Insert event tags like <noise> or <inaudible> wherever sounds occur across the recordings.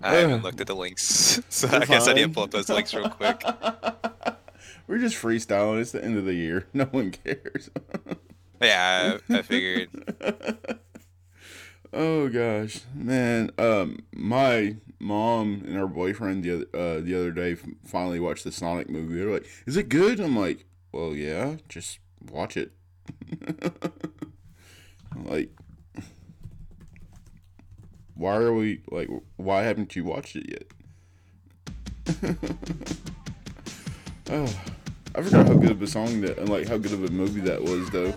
I haven't looked at the links, <laughs> so I guess I need to pull up those links real quick. <laughs> We're just freestyling. It's the end of the year. <laughs> No one cares. yeah, I, I figured. oh gosh, man. Um, my mom and her boyfriend the other uh, the other day finally watched the Sonic movie. They're like, "Is it good?" I'm like, "Well, yeah. Just watch it." like, why are we like? Why haven't you watched it yet? <laughs> oh, I forgot how good of a song that, and like how good of a movie that was, though.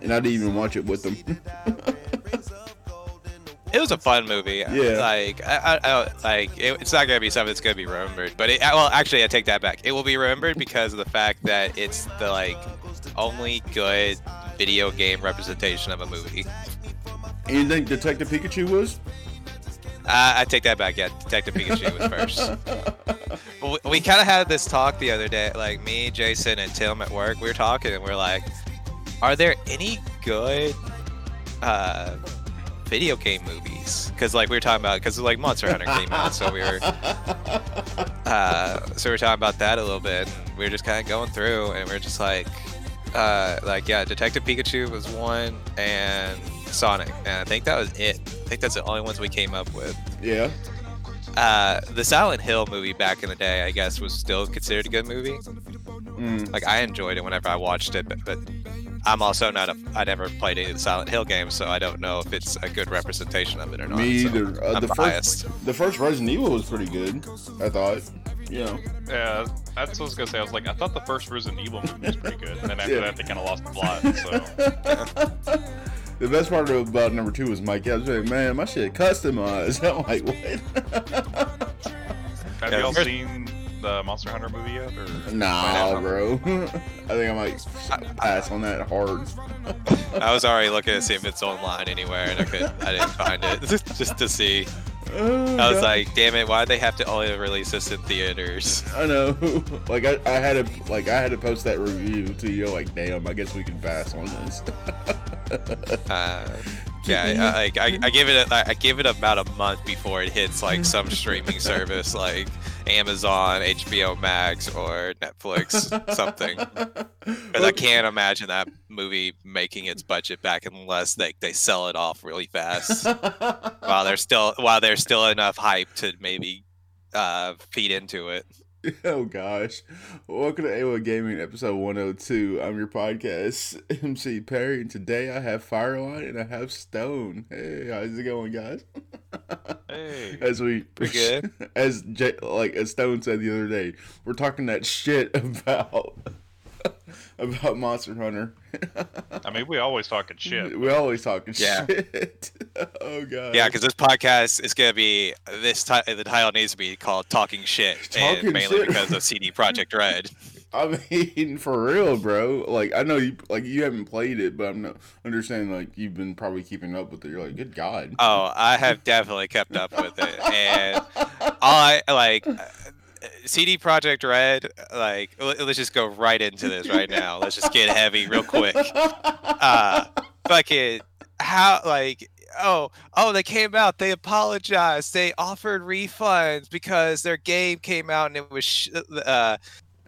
And I didn't even watch it with them. <laughs> it was a fun movie. Yeah. Like, I, I, I like it, it's not gonna be something that's gonna be remembered. But it, well, actually, I take that back. It will be remembered because of the fact that it's the like only good video game representation of a movie. And you think Detective Pikachu was? Uh, I take that back. Yeah, Detective Pikachu was first. <laughs> we, we kind of had this talk the other day. Like me, Jason, and Tim at work, we were talking, and we are like, "Are there any good uh, video game movies?" Because like we were talking about, because like Monster Hunter came out, so we were, <laughs> uh, so we were talking about that a little bit. And we were just kind of going through, and we are just like, uh, like yeah, Detective Pikachu was one, and Sonic, and I think that was it. I think that's the only ones we came up with. Yeah. Uh, the Silent Hill movie back in the day, I guess, was still considered a good movie. Mm. Like I enjoyed it whenever I watched it, but, but I'm also not a. I never played any of the Silent Hill games, so I don't know if it's a good representation of it or not. Me so either. Uh, I'm the biased. first, the first Resident Evil was pretty good. I thought. You know. Yeah, that's what I was gonna say. I was like, I thought the first Resident Evil movie was pretty good, and then after Yeah. that, they kind of lost the plot. So <laughs> The best part about number two was Mike. I was like, man, my shit customized. <laughs> I'm like, what? have y'all seen the Monster Hunter movie yet? Or nah, bro. <laughs> I think I might pass on that hard. <laughs> I was already looking to see if it's online anywhere, and I could. I didn't find it <laughs> just to see. Oh, I was God. like, damn it, why'd they have to only release this in theaters? I know. like I, I had to like I had to post that review to you. Like, damn, I guess we can pass on this. Uh, yeah, I, <laughs> like I, I give it a, I give it about a month before it hits like some streaming service like Amazon, HBO Max, or Netflix, something. Because I can't imagine that movie making its budget back unless they, they sell it off really fast while there's still while there's still enough hype to maybe uh, feed into it. <laughs> Oh gosh. Welcome to AWOI Gaming episode 102. I'm your podcast, <laughs> MC Perry, and today I have Firelight and I have Stone. Hey, how's it going, guys? <laughs> hey, As we. As J, like as Stone said the other day, we're talking that shit about <laughs> about Monster Hunter. <laughs> I mean, we always talking shit. We always talking Yeah. shit. <laughs> oh god. Yeah, because this podcast is gonna be this ti- the title needs to be called "Talking Shit," Talking and mainly Shit. because of CD Projekt Red. I mean, for real, bro. Like, I know you like you haven't played it, but I'm not understanding. Like, you've been probably keeping up with it. You're like, good god. Oh, I have definitely kept up with it, and I like CD Projekt Red. Like, let's just go right into this right <laughs> now. Let's just get heavy real quick. Uh, fucking how like. Oh, oh! They came out. They apologized. They offered refunds because their game came out and it was sh- uh,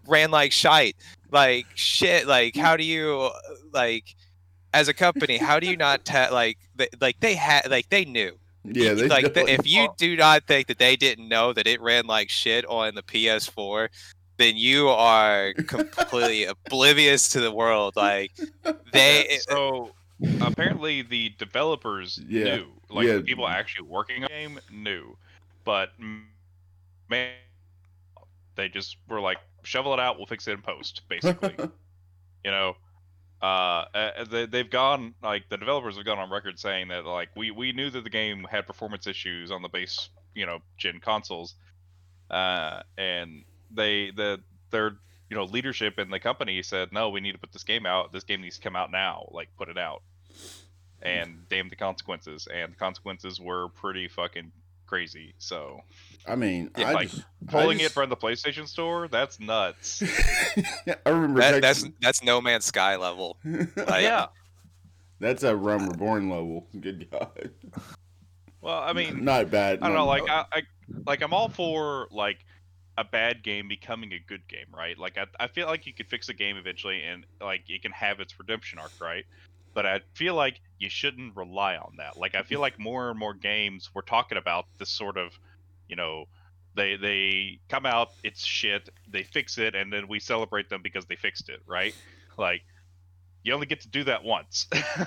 ran like shite. Like shit. Like how do you like as a company? How do you not like they, like they had like they knew yeah, they like the, if you do not think that they didn't know that it ran like shit on the PS4, then you are <laughs> completely oblivious to the world. Like <laughs> they, So apparently, the developers Yeah, knew, like yeah. the people actually working on the game knew, but man, they just were like, shovel it out, we'll fix it in post, basically. <laughs> you know uh they, they've gone like the developers have gone on record saying that like we we knew that the game had performance issues on the base you know gen consoles. Uh and they the their you know leadership in the company said no we need to put this game out. This game needs to come out now. Like put it out. And damn the consequences. And the consequences were pretty fucking crazy so I mean, Yeah, I like, just, I pulling it from the playstation store that's nuts <laughs> I remember that, that's that's No Man's Sky level. <laughs> Like, yeah that's a Realm Reborn level. Good god. well i mean not bad. I don't know, no. like I, I like I'm all for like a bad game becoming a good game, right? Like I, I feel like you could fix a game eventually and like it can have its redemption arc, right? But I feel like you shouldn't rely on that. Like I feel <laughs> like more and more games we're talking about this sort of, you know, they they come out, it's shit, they fix it, and then we celebrate them because they fixed it, right? Like you only get to do that once.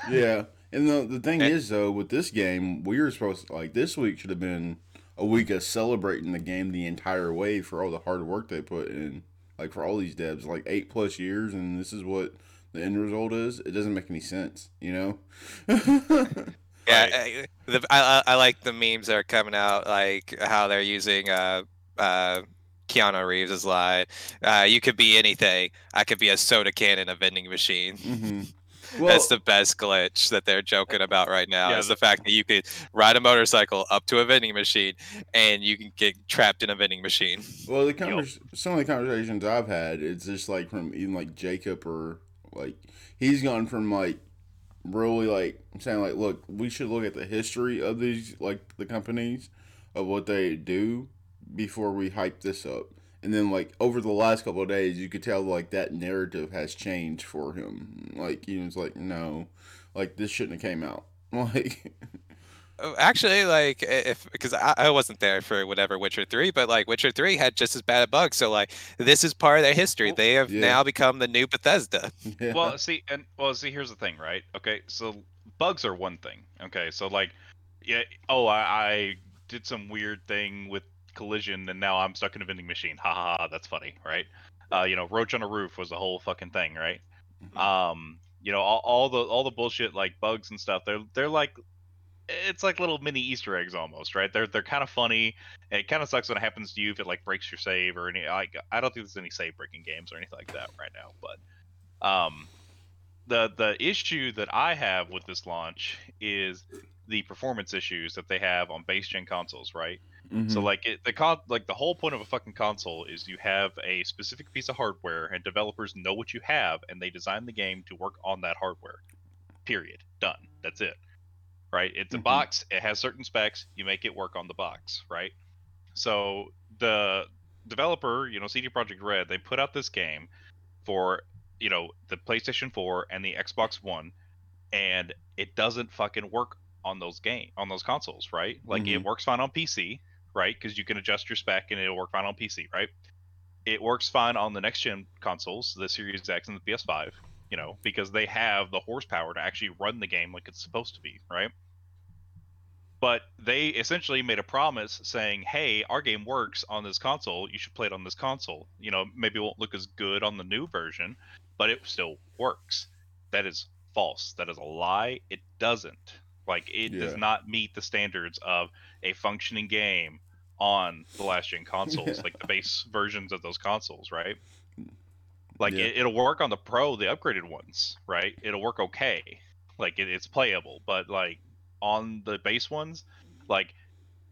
yeah, <laughs> and the the thing And- is though, with this game, we were supposed to, like this week should have been a week of celebrating the game the entire way for all the hard work they put in, like for all these devs, like eight plus years, and this is what the end result is. It doesn't make any sense, you know. <laughs> Yeah, Right. I, the, I, I I like the memes that are coming out, like how they're using uh, uh, Keanu Reeves' line. Uh, you could be anything. I could be a soda can in a vending machine. <laughs> hmm Well, That's the best glitch that they're joking about right now. Yeah, is the- the fact that you could ride a motorcycle up to a vending machine and you can get trapped in a vending machine. Well, the convers- some of the conversations I've had, it's just like from even like Jacob or like he's gone from like really like saying like, look, we should look at the history of these like the companies of what they do before we hype this up. And then like over the last couple of days, you could tell like that narrative has changed for him. Like he was like, no, like this shouldn't have came out. <laughs> Like Actually, like if because I, I wasn't there for whatever Witcher three, but like Witcher three had just as bad a bug. So like this is part of their history. Well, They have Yeah. now become the new Bethesda. <laughs> yeah. Well, see, and well, see, here's the thing, right? Okay, so bugs are one thing. Okay, so like, yeah, oh, I, I did some weird thing with collision, and now I'm stuck in a vending machine. Ha ha, ha that's funny, right? Uh, you know, roach on a roof was the whole fucking thing, right? Um, you know, all, all the all the bullshit like bugs and stuff. They're they're like, it's like little mini Easter eggs almost, right? They're they're kind of funny. It kind of sucks when it happens to you if it like breaks your save or any. Like, I don't think there's any save breaking games or anything like that right now, but um the the issue that I have with this launch is the performance issues that they have on base gen consoles, right? So Mhm. like it, the con like the whole point of a fucking console is you have a specific piece of hardware and developers know what you have and they design the game to work on that hardware. Period. Done. That's it. Right? It's a Mhm. box, it has certain specs, you make it work on the box, right? So the developer, you know, CD Projekt Red, they put out this game for, you know, the PlayStation 4 and the Xbox One and it doesn't fucking work on those game on those consoles, right? Like it Mhm. works fine on PC, right? Because you can adjust your spec and it'll work fine on PC, right? It works fine on the next gen consoles, the Series X and the PS5, you know, because they have the horsepower to actually run the game like it's supposed to be, right? But they essentially made a promise saying, "Hey, our game works on this console. You should play it on this console. You know, maybe it won't look as good on the new version, but it still works." That is false. That is a lie. It doesn't. Like it Yeah. does not meet the standards of a functioning game on the last gen <laughs> consoles, Yeah. like the base versions of those consoles, right? Like Yeah. it, it'll work on the pro, the upgraded ones, right? It'll work okay, like it, it's playable, but like on the base ones, like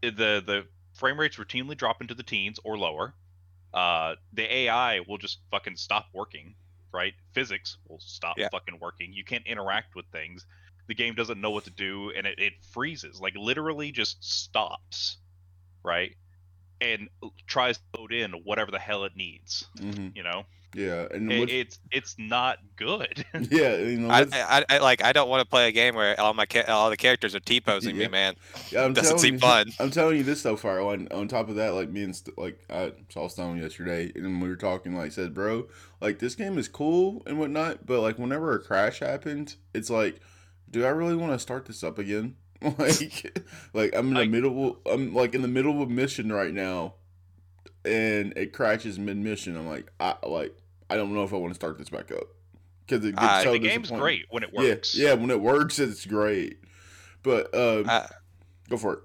the the frame rates routinely drop into the teens or lower. Uh, the AI will just fucking stop working, right? Physics will stop Yeah. fucking working. You can't interact with things. The game doesn't know what to do, and it, it freezes, like literally just stops, right? And tries to load in whatever the hell it needs. Mhm. You know, yeah, and It- what, it's it's not good. <laughs> yeah, you know, I, I, I like. I don't want to play a game where all my ca- all the characters are t posing Yeah. me, man. Yeah, I'm <laughs> Doesn't seem telling you- fun. <laughs> I'm telling you this so far. On, on top of that, like me and St- like I saw Stone yesterday, and we were talking. Like said, bro, like this game is cool and whatnot, but like whenever a crash happens, it's like, do I really want to start this up again? like, like I'm in the middle. I'm like in the middle of a mission right now, and it crashes mid mission. I'm like, I like I don't know if I want to start this back up because it gets Uh, so the game's great when it works. Yeah, yeah, when it works, it's great. But um, Uh, go for it.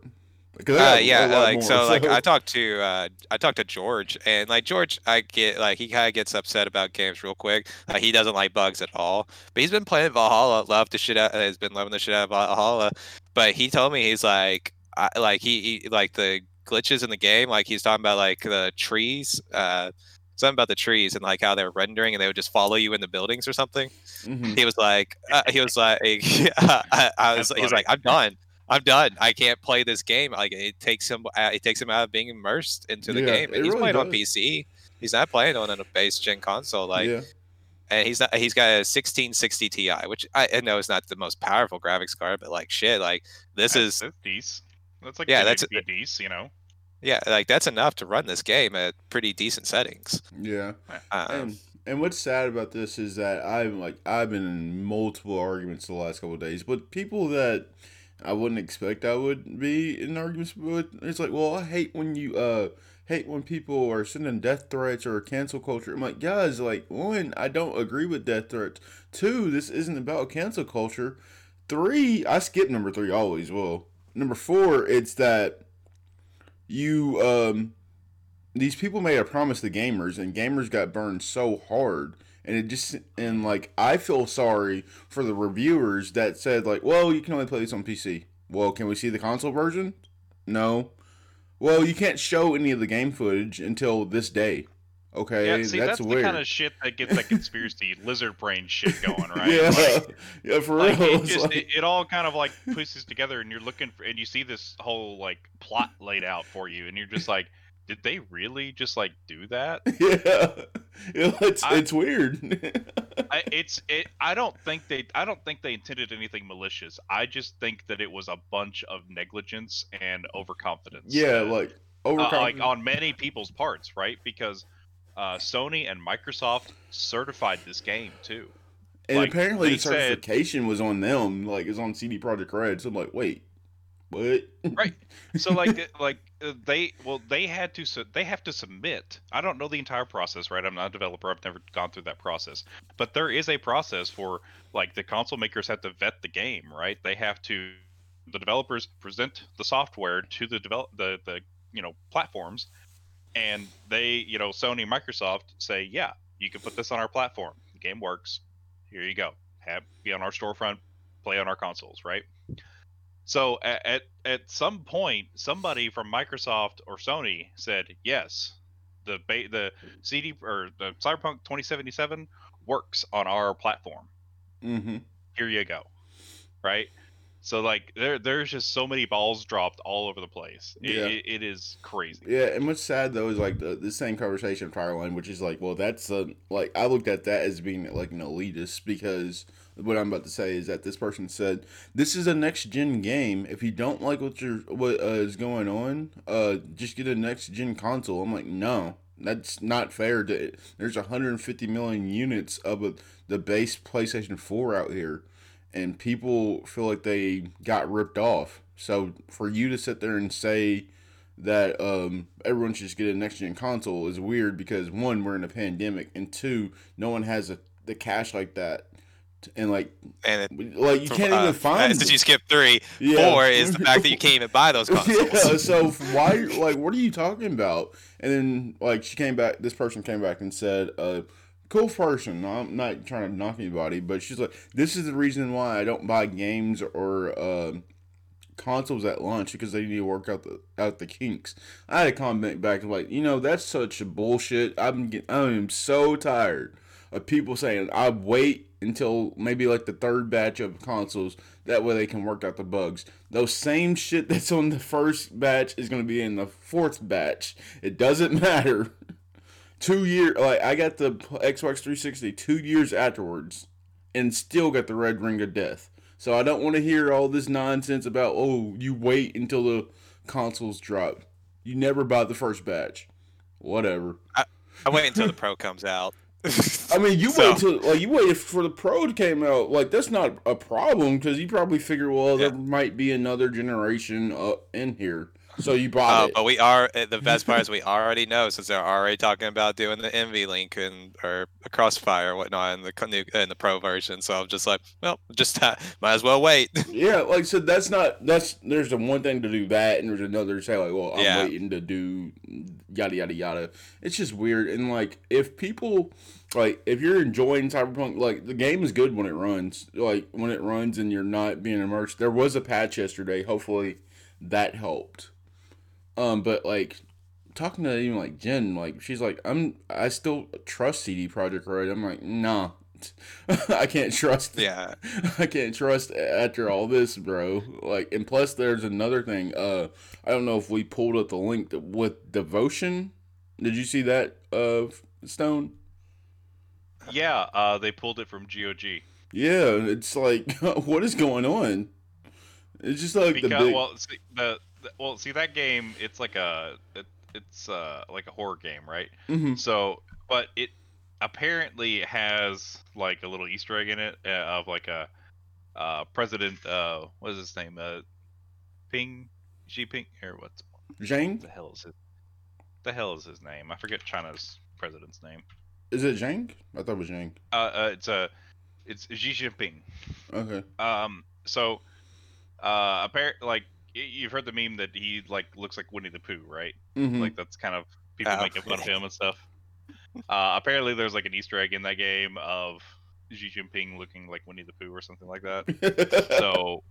Uh, yeah, like more, so, like I talked to uh, I talked to George, and like George, I get like he kind of gets upset about games real quick. Like he doesn't like bugs at all, but he's been playing Valhalla, loved the shit out, has been loving the shit out of Valhalla. But he told me he's like, I, like he, he like the glitches in the game, like he's talking about like the trees, uh, something about the trees and like how they're rendering and they would just follow you in the buildings or something. Mhm. He was like, uh, he was like, <laughs> <laughs> I, I was, he was like, I'm done. I'm done. I can't play this game. Like it takes him, uh, it takes him out of being immersed into the Yeah, game. And he's really playing on. PC. He's not playing on a base gen console. Like, yeah, and he's not. He's got a 1660 Ti, which I, I know is not the most powerful graphics card, but like shit, like this That's, is decent. That's like Yeah, that's- decent, you know. Yeah, like that's enough to run this game at pretty decent settings. yeah. Um, And and what's sad about this is that I'm like I've been in multiple arguments the last couple of days, but people that I wouldn't expect I would be in arguments with, it's like, well, I hate when you uh hate when people are sending death threats or cancel culture. I'm like, guys, like one, I don't agree with death threats. Two, this isn't about cancel culture. Three, I skip number three always. Well, number four, it's that you um these people made a promise to gamers and gamers got burned so hard. And it just and like i feel sorry for the reviewers that said like well you can only play this on pc well can we see the console version? No. Well you can't show any of the game footage until this day okay Yeah, see, that's, that's, the kind of shit that gets that conspiracy <laughs> lizard brain shit going, right? yeah Like, <laughs> yeah for like, real it, just, like- it, it all kind of like pieces together, and you're looking for, and you see this whole like plot laid out for you, and you're just like, did they really just like do that? <laughs> yeah, it's, I- it's weird I, it's it. I don't think they. I don't think they intended anything malicious. I just think that it was a bunch of negligence and overconfidence. yeah uh, like uh, like on many people's parts, right? Because uh, Sony and Microsoft certified this game too. And Like, apparently the said- certification was on them, like it's on CD Projekt Red. So I'm like, wait, what? Right. So like <laughs> like uh, they well they had to they have to submit. I don't know the entire process, right? I'm not a developer. I've never gone through that process. But there is a process for like the console makers have to vet the game, right? They have to the developers present the software to the develop the the you know platforms and they, you know, Sony and Microsoft say, "Yeah, you can put this on our platform. The game works. Here you go. Have be on our storefront, play on our consoles, right?" So at, at at some point, somebody from Microsoft or Sony said, "Yes, the ba- the CD or the Cyberpunk 2077 works on our platform. mm-hmm. Here you go." Right? So like there there's just so many balls dropped all over the place. It, Yeah. it, it is crazy. Yeah, and what's sad though is like the, the same conversation Fireline, which is like, well, that's a, like I looked at that as being like an elitist because what I'm about to say is that this person said this is a next gen game. If you don't like what you're what uh, is going on, uh, just get a next gen console. I'm like, no, that's not fair. To there's 150 million units of a, the base PlayStation 4 out here, and people feel like they got ripped off. So for you to sit there and say that um, everyone should just get a next gen console is weird because one, we're in a pandemic, and two, no one has a, the cash like that, and like and it, like you can't uh, even <laughs> find. Since you skipped three, Yeah. four is the fact that you <laughs> can't even buy those consoles. Yeah, so why, like, what are you talking about? And then, like, she came back. This person came back and said, uh, "Cool person. I'm not trying to knock anybody, but she's like, this is the reason why I don't buy games or um consoles at launch because they need to work out the out the kinks." I had a comment back like, you know, that's such bullshit. I'm getting, I am so tired of people saying I wait until maybe like the third batch of consoles that way they can work out the bugs. Those same shit <laughs> that's on the first batch is going to be in the fourth batch. It doesn't <laughs> matter. Two year like I got the Xbox 360 two years afterwards, and still got the red ring of death. So I don't want to hear all this nonsense about oh you wait until the consoles drop. You never buy the first batch. Whatever. I wait until the Pro comes out. <laughs> I mean, you So- wait till like you waited for the Pro to came out. Like that's not a problem because you probably figure, well, Yeah. there might be another generation uh, in here, so you brought Uh, it. but we are uh, the best part is we already know since they're already talking about doing the NVLink and or a Crossfire or whatnot in the new in the Pro version. So I'm just like, well, just <laughs> uh, might as well wait. <laughs> Yeah, like so that's not that's there's the one thing to do that, and there's another to say like, well, I'm Yeah. waiting to do yada yada yada. It's just weird, and like if people like if you're enjoying Cyberpunk, like the game is good when it runs, like when it runs and you're not being immersed. There was a patch yesterday. Hopefully, that helped. Um, but like talking to even like Gen, like she's like, I'm I still trust CD Projekt Red. I'm like, nah, <laughs> I can't trust. Yeah. <laughs> I can't trust after all this, bro. Like, and plus, there's another thing. Uh, I don't know if we pulled up the link with devotion. Did you see that, uh, Stone? Yeah, uh, they pulled it from GOG. Yeah, it's like, <laughs> what is going on? It's just like Because the big. well, see, the well, see that game. It's like a it, it's uh like a horror game, right? Mhm. So, but it apparently has like a little Easter egg in it uh, of like a uh president. Uh, what is his name? Uh, Ping, Xi Ping, or what's Zhang? the hell is it? The hell is his name? I forget China's president's name. Is it Zhang? I thought it was Zhang. Uh, uh it's a it's Xi Jinping. Okay. Um, so, uh, apparent like you've heard the meme that he like looks like Winnie the Pooh, right? Mm-hmm. Like that's kind of people Oh. making fun of him and stuff. Uh, apparently there's like an Easter egg in that game of Xi Jinping looking like Winnie the Pooh or something like that. <laughs> So,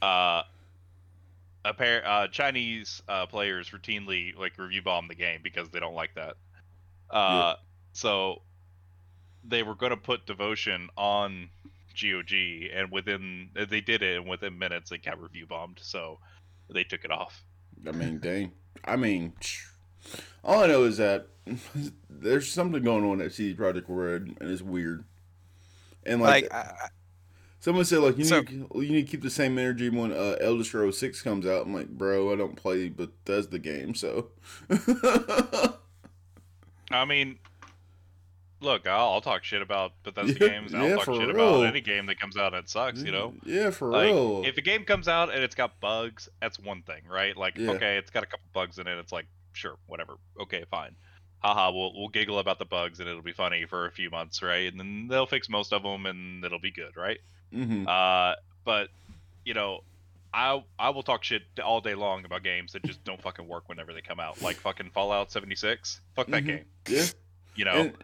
uh, appar- uh, Chinese uh, players routinely like review bomb the game because they don't like that. Uh, so they were going to put devotion on GOG, and within they did it, and within minutes it got review bombed. So they took it off. I mean, dang. I mean, all I know is that <laughs> there's something going on at CD Projekt Red, and it's weird. And like, Like, I, someone said, like you So- need you need to keep the same energy when uh, Elder Scrolls Six comes out. I'm like, bro, I don't play Bethesda game, so. <laughs> I mean, look, I'll, I'll talk shit about <laughs> Bethesda Yeah, games. and I'll yeah, talk shit real. about any game that comes out that sucks. You know. Yeah, for Like, real. if a game comes out and it's got bugs, that's one thing, right? Like, Yeah. okay, it's got a couple bugs in it. It's like, sure, whatever. Okay, fine. Haha, we'll we'll giggle about the bugs and it'll be funny for a few months, right? And then they'll fix most of them and it'll be good, right? hmm Uh, but you know, I I will talk shit all day long about games that just don't fucking work whenever they come out, like fucking Fallout 76. Fuck that Mhm. game. Yeah. You know. And, and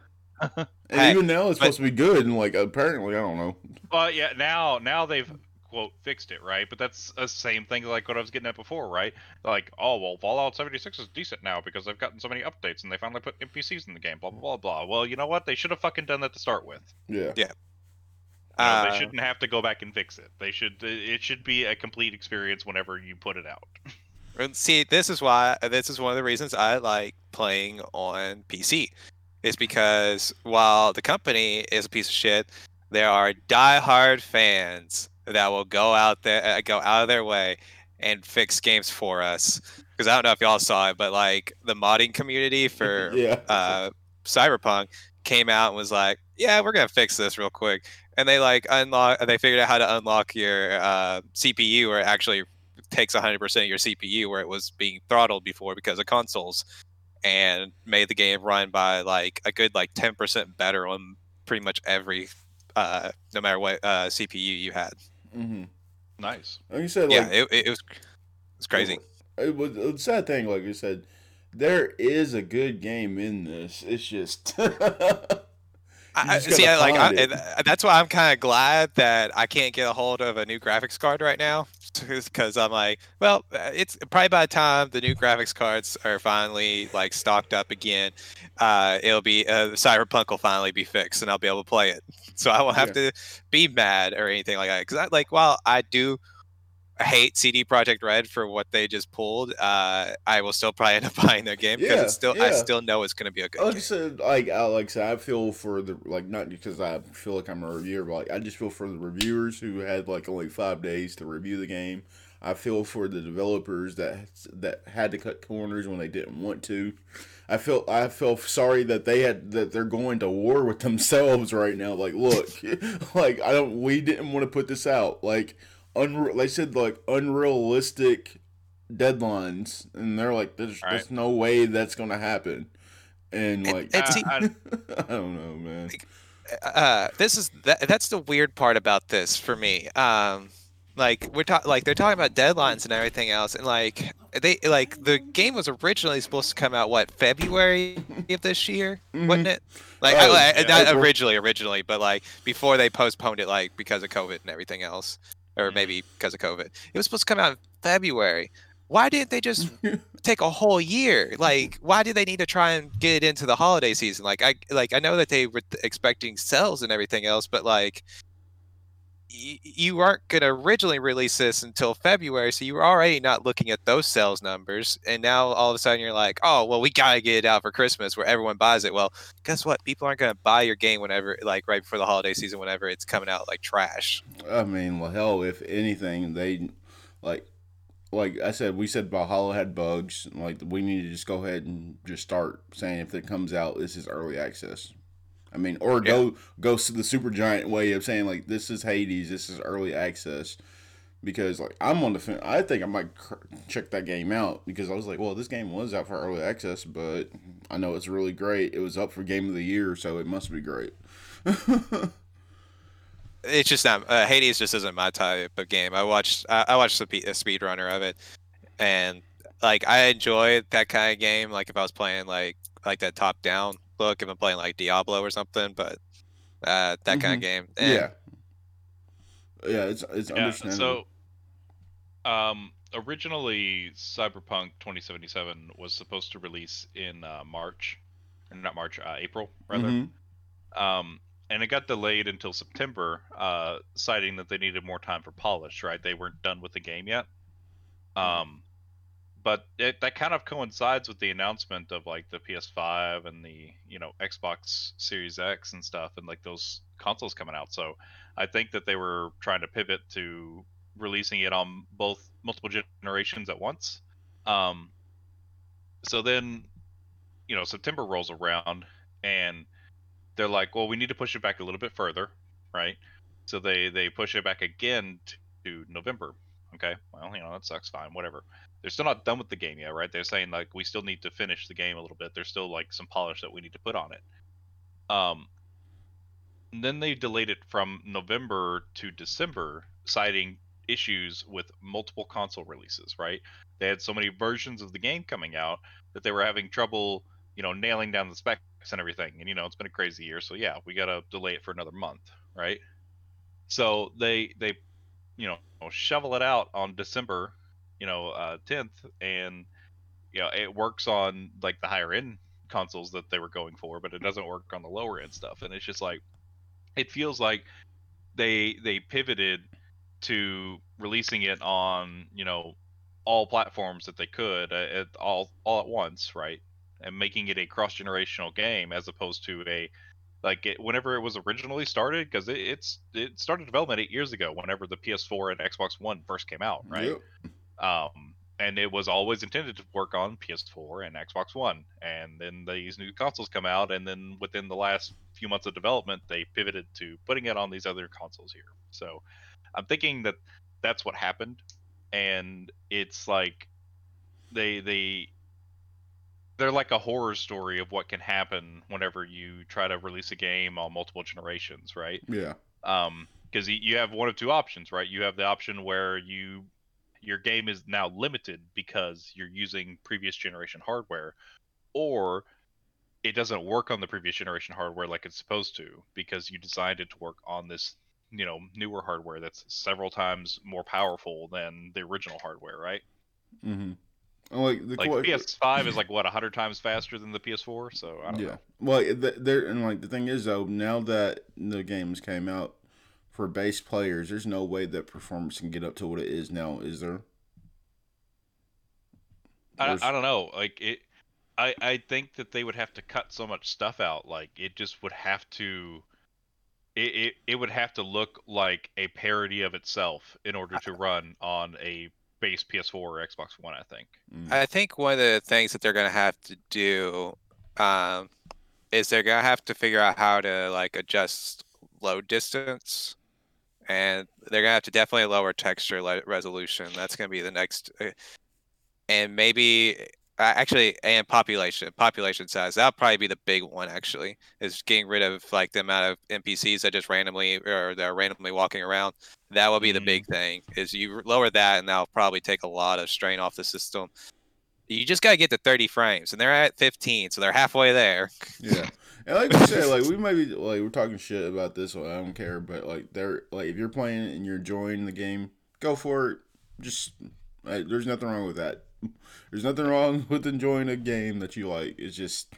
Hey, even now it's but- supposed to be good, and like apparently, I don't know. Well, yeah, now now they've quote fixed it, right? But that's the same thing like what I was getting at before, right? Like, oh well, Fallout 76 is decent now because they've gotten so many updates and they finally put NPCs in the game. Blah blah blah blah. Well, you know what? They should have fucking done that to start with. Yeah. You know, Uh, they shouldn't have to go back and fix it. They should. It should be a complete experience whenever you put it out. And see, this is why this is one of the reasons I like playing on PC. Is because while the company is a piece of shit, there are diehard fans that will go out there, uh, go out of their way, and fix games for us. Because I don't know if y'all saw it, but like the modding community <laughs> for yeah. uh, Cyberpunk came out and was like, "Yeah, we're gonna fix this real quick," and they like unlock. They figured out how to unlock your uh, CPU, where it actually takes 100% of your CPU, where it was being throttled before because of consoles, and made the game run by like a good like 10% better on pretty much every, uh, no matter what uh, CPU you had. mm-hmm. Nice. Like you said, yeah, like, it, it, it was it's crazy. It was a sad thing, like you said. There is a good game in this. It's just <laughs> I, I- just see, I, like I, it. that's why I'm kind of glad that I can't get a hold of a new graphics card right now, because I'm like, well, uh, it's probably by the time the new graphics cards are finally like stocked up again, uh, it'll be uh, Cyberpunk will finally be fixed, and I'll be able to play it. <laughs> So I won't have to be mad or anything like that. Because I like, while I do hate CD Projekt Red for what they just pulled, uh, I will still probably end up <laughs> buying their game because Yeah, it's still I still know it's going to be a good like I game. said, like I like I said, I feel for the like not because I feel like I'm a reviewer, but like I just feel for the reviewers who had like only five days to review the game. I feel for the developers that that had to cut corners when they didn't want to. I feel I feel sorry that they had that they're going to war with <laughs> themselves right now. Like, look, <laughs> like I don't. We didn't want to put this out. Like, unre- they said like unrealistic deadlines, and they're like, there's, Right. there's no way that's gonna happen. And And- like, and I- see- I- <laughs> I don't know, man. uh this is that, that's the weird part about this for me um like we're talking like they're talking about deadlines and everything else and like they like the game was originally supposed to come out what february <laughs> of this year wasn't it like I- Oh, I- yeah. not April. originally originally but like before they postponed it like because of covid and everything else or maybe because of covid it was supposed to come out in february why didn't they just <laughs> take a whole year? Like, why do they need to try and get it into the holiday season? Like, I like I know that they were expecting sales and everything else, but like, you weren't gonna originally release this until February, so you were already not looking at those sales numbers, and now all of a sudden you're like, oh well, we gotta get it out for Christmas where everyone buys it. Well, guess what? People aren't gonna buy your game whenever, like, right before the holiday season, whenever it's coming out like trash. I mean, well, hell, if anything, they like, like I said, we said Valhalla had bugs. Like, we need to just go ahead and just start saying if it comes out, this is early access. I mean, or go go to the Supergiant way of saying like this is Hades, this is early access, because like I'm on the fin- I think I might cr- check that game out because I was like, well, this game was out for early access, but I know it's really great. It was up for game of the year, so it must be great. <laughs> it's just not uh, Hades just isn't my type of game. I watched I, I watched the a speed runner of it, and like I enjoy that kind of game. Like if I was playing like like that top down look, if I'm playing like Diablo or something, but uh, that kind of game. eh, Yeah. Yeah, it's it's Yeah. understandable. So, um, originally, Cyberpunk 2077 was supposed to release in uh, March, or not March, uh, April rather. Mhm. Um, and it got delayed until September, uh, citing that they needed more time for polish. Right, they weren't done with the game yet. Um, but it, that kind of coincides with the announcement of like the PS5 and the you know Xbox Series X and stuff, and like those consoles coming out. So I think that they were trying to pivot to releasing it on both multiple generations at once. Um, so then, you know, September rolls around and they're like, well, we need to push it back a little bit further, right? So they they push it back again to November. Okay, well, you know that sucks. Fine, whatever. They're still not done with the game yet, right? They're saying like we still need to finish the game a little bit. There's still like some polish that we need to put on it. Um, then they delayed it from November to December, citing issues with multiple console releases, right? They had so many versions of the game coming out that they were having trouble, you know, nailing down the specs and everything. And you know, it's been a crazy year, so yeah, we got to delay it for another month, right? So they they you know, shovel it out on December, you know, uh 10th and you know, it works on like the higher end consoles that they were going for, but it doesn't work on the lower end stuff. And it's just like it feels like they they pivoted to releasing it on you know all platforms that they could uh, at all all at once right and making it a cross generational game as opposed to a like it, whenever it was originally started because it, it's it started development eight years ago whenever the ps4 and xbox one first came out right Yep. um, and it was always intended to work on PS4 and Xbox One. And then these new consoles come out, and then within the last few months of development, they pivoted to putting it on these other consoles here. So I'm thinking that that's what happened, and it's like they they they're like a horror story of what can happen whenever you try to release a game on multiple generations, right? Yeah. um because you have one of two options right you have the option where you your game is now limited because you're using previous generation hardware or it doesn't work on the previous generation hardware like it's supposed to because you designed it to work on this you know newer hardware that's several times more powerful than the original hardware right Mm-hmm. Like the like que- ps5 is <laughs> like what 100 times faster than the ps4 so i don't yeah. know Well, there and like the thing is though, now that the games came out for base players, there's no way that performance can get up to what it is now, is there? I, I don't know. Like it, I I think that they would have to cut so much stuff out. Like it just would have to. It, it, it would have to look like a parody of itself in order to <laughs> run on a base PS4 or Xbox One. I think. Mm. I think one of the things that they're gonna have to do um, is they're gonna have to figure out how to like adjust load distance, and they're gonna have to definitely lower texture le- resolution. That's gonna be the next, uh, and maybe actually and population population size. That'll probably be the big one. Actually, is getting rid of like the amount of NPCs that just randomly or they're randomly walking around. That will be the Mhm. big thing. Is you lower that, and that'll probably take a lot of strain off the system. You just gotta get to 30 frames, and they're at 15, so they're halfway there. Yeah. <laughs> And like we said, like we might be like we're talking shit about this one. I don't care, but like they're like if you're playing and you're enjoying the game, go for it. Just Hey, there's nothing wrong with that. <laughs> There's nothing wrong <laughs> with enjoying a game that you like. It's just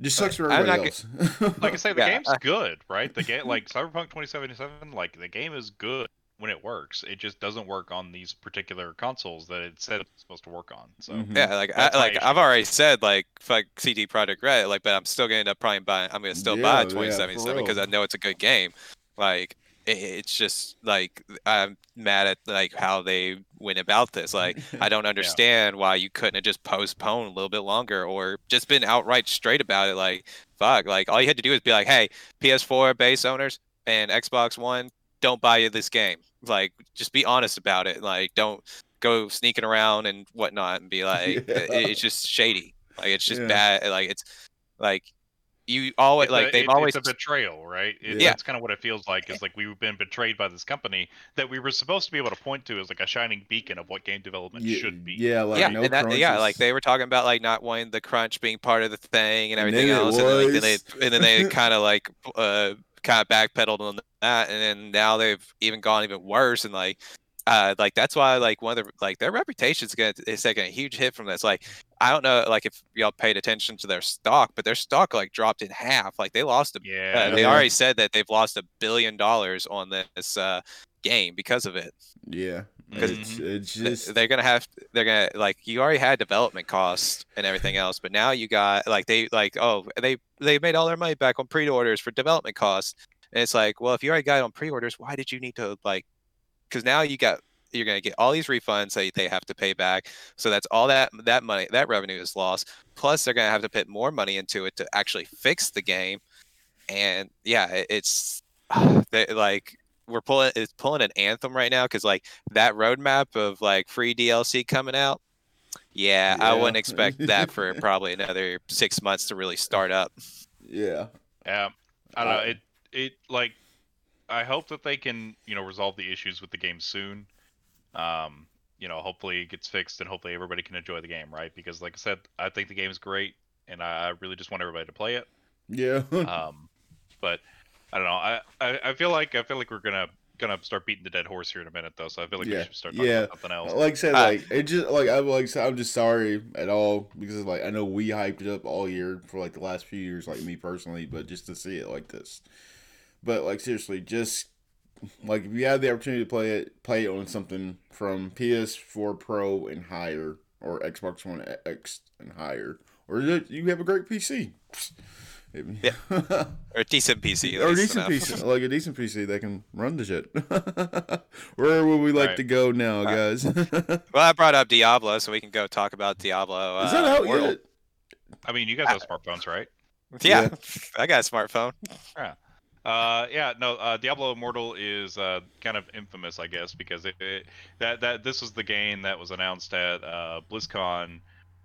just sucks for I'm everybody not else. <laughs> Like I say, the Yeah, game's good, right? The game, like Cyberpunk 2077, like the game is good when it works. It just doesn't work on these particular consoles that it said it's supposed to work on. So Mhm. Yeah, like I, That's my like issue. I've already said like fuck CD Projekt Red, like but I'm still gonna end up probably buying. I'm gonna still Yeah, buy yeah, 2077 because I know it's a good game. Like it, it's just like I'm mad at like how they went about this. Like <laughs> I don't understand why you couldn't have just postponed a little bit longer or just been outright straight about it. Like fuck, like all you had to do is be like, hey, PS4 base owners and Xbox One, don't buy you this game. Like just be honest about it. Like don't go sneaking around and whatnot and be <laughs> like, Yeah. "I- it's just shady. Like it's just Yeah. bad. Like it's like you always It's like a, they've it- always it's a betrayal, right? It, Yeah. That's kind of what it feels like. Is like we've been betrayed by this company that we were supposed to be able to point to as like a shining beacon of what game development yeah, should be. yeah, like yeah, no and that, yeah, like they were talking about like not wanting the crunch being part of the thing and And everything then it else, and then, like, then they and then they <laughs> kind of like uh kind of backpedaled on that, and then now they've even gone even worse, and like uh like that's why like one of the like their reputation's gonna is taking a huge hit from this. Like I don't know like if y'all paid attention to their stock, but their stock like dropped in half. Like they lost a Yeah. uh, they already said that they've lost a billion dollars on this uh game because of it. yeah, because it's, it's just they're gonna have they're gonna like you already had development costs and everything else but now you got like they like oh they they made all their money back on pre-orders for development costs and it's like well if you already got it on pre-orders why did you need to like because now you got you're gonna get all these refunds that they have to pay back so that's all that that money that revenue is lost plus they're gonna have to put more money into it to actually fix the game and yeah it, it's <sighs> they, like we're pulling it's pulling an anthem right now because like that roadmap of like free DLC coming out. Yeah, I wouldn't expect <laughs> that for probably another six months to really start up. yeah, Yeah, I don't know. It it like I hope that they can you know resolve the issues with the game soon. Um, you know, hopefully it gets fixed and hopefully everybody can enjoy the game, right? Because like I said, I think the game is great and I really just want everybody to play it. yeah. <laughs> Um, but I don't know. I, I I feel like I feel like we're gonna gonna start beating the dead horse here in a minute though. So I feel like Yeah, we should start talking yeah. about something else. like I said, Uh, like it just like I'm like so I'm just sorry at all because like I know we hyped it up all year for like the last few years, like me personally, but just to see it like this, but like seriously, just like if you have the opportunity to play it, play it on something from PS4 Pro and higher, or Xbox One X and higher, or you you have a great PC. Yeah. <laughs> Or a decent PC. or a decent enough. PC, like a decent PC that can run the shit. <laughs> Where would we like Right. to go now, Uh, guys? Is <laughs> Well, I brought up Diablo, so we can go talk about Diablo. Uh, that out Immortal. yet? I mean, you guys have smartphones, right? Yeah, Yeah. I got a smartphone. Uh, yeah, no. Uh, Diablo Immortal is uh, kind of infamous, I guess, because it, it that that this was the game that was announced at uh, BlizzCon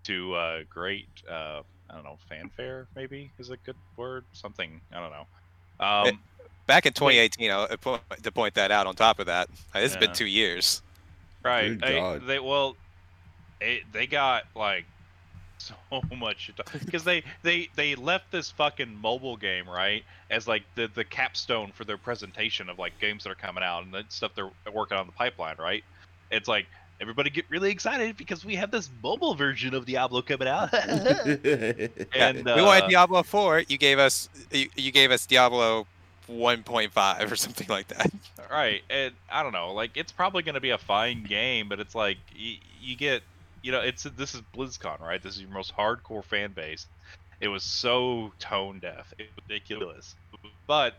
to uh, great uh, I don't know fanfare maybe is a good word something I don't know. Um, It- Back in 2018, I'll- to point that out on top of that, it's been two years. right? Good They, God. they well, it, they got like so <laughs> much because <laughs> they they they left this fucking mobile game right as like the the capstone for their presentation of like games that are coming out and the stuff they're working on the pipeline right it's like everybody get really excited because we have this mobile version of diablo coming out Yeah, <laughs> and we wanted uh, Diablo 4. You gave us you, you gave us Diablo 1.5 or something like that. right and i don't know like it's probably going to be a fine game but it's like you, you get you know it's this is blizzcon right? This is your most hardcore fan base. It was so tone deaf. It was ridiculous. But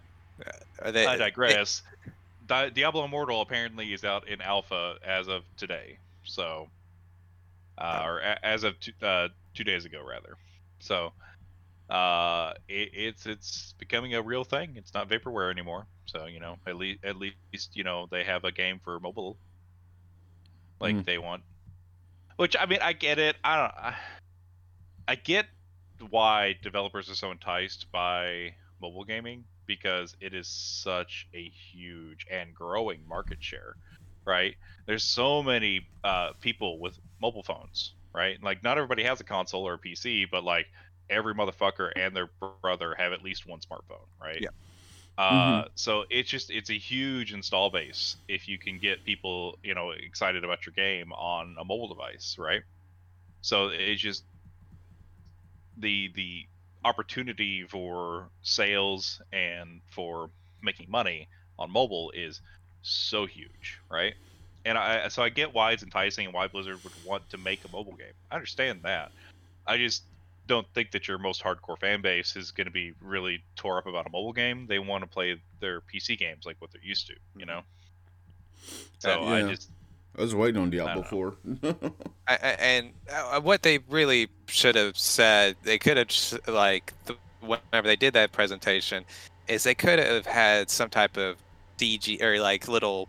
Are they, i digress. Di- diablo immortal apparently is out in alpha as of today. So uh, or a- as of two, uh, two days ago rather. So uh it, it's it's becoming a real thing. It's not vaporware anymore. So you know at least at least you know they have a game for mobile. Like Mm. they want which i mean i get it. I don't I, I get why developers are so enticed by mobile gaming because it is such a huge and growing market share right? There's so many uh, people with mobile phones right? Like not everybody has a console or a pc but like every motherfucker and their brother have at least one smartphone right? Yeah. Uh, so it's just it's a huge install base if you can get people you know excited about your game on a mobile device, right? So it's just the the opportunity for sales and for making money on mobile is so huge, right? And I so I get why it's enticing and why Blizzard would want to make a mobile game. I understand that. I just don't think that your most hardcore fan base is going to be really tore up about a mobile game. They want to play their PC games like what they're used to, you know. So I just I was waiting on Diablo don't Four. <laughs> I, I- and uh, what they really should have said, they could have just, like th- whenever they did that presentation, is they could have had some type of DG or like little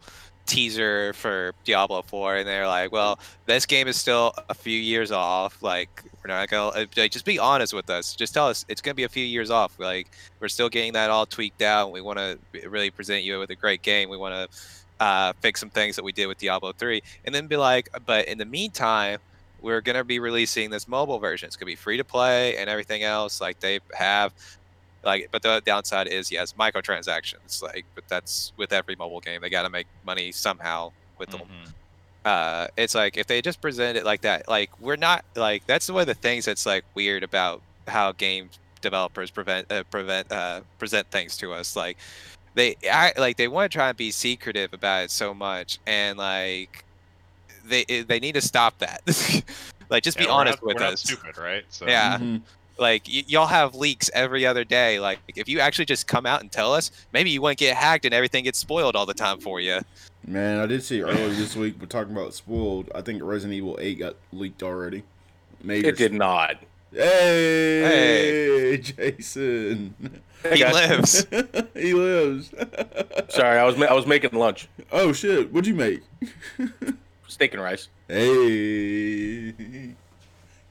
teaser for Diablo 4, and they're like, well, this game is still a few years off. Like we're not gonna uh, like, just be honest with us. Just tell us it's gonna be a few years off. Like we're still getting that all tweaked out. We want to really present you with a great game. We want to uh, fix some things that we did with Diablo 3, and then be like, but in the meantime, we're gonna be releasing this mobile version. It's gonna be free to play and everything else. Like they have, like, but the downside is yes, microtransactions. Like, but that's with every mobile game. They got to make money somehow with them. mhm. Uh, it's like if they just present it like that, like we're not like that's one of the things that's like weird about how game developers prevent uh, prevent uh, present things to us. Like they act like they want to try and be secretive about it so much, and like they they need to stop that. <laughs> like just Yeah, be honest not- with we're not us. stupid, right? So Yeah. Mhm. Like y- y'all have leaks every other day. Like if you actually just come out and tell us, maybe you wouldn't get hacked and everything gets spoiled all the time for you. Man, I did see earlier this week. We're talking about spoiled. I think Resident Evil Eight got leaked already. Major. It did not. Hey, Jason. Hey, He guys. lives. <laughs> he lives. <laughs> Sorry, I was ma- I was making lunch, Oh shit! What'd you make? <laughs> steak and rice. Hey,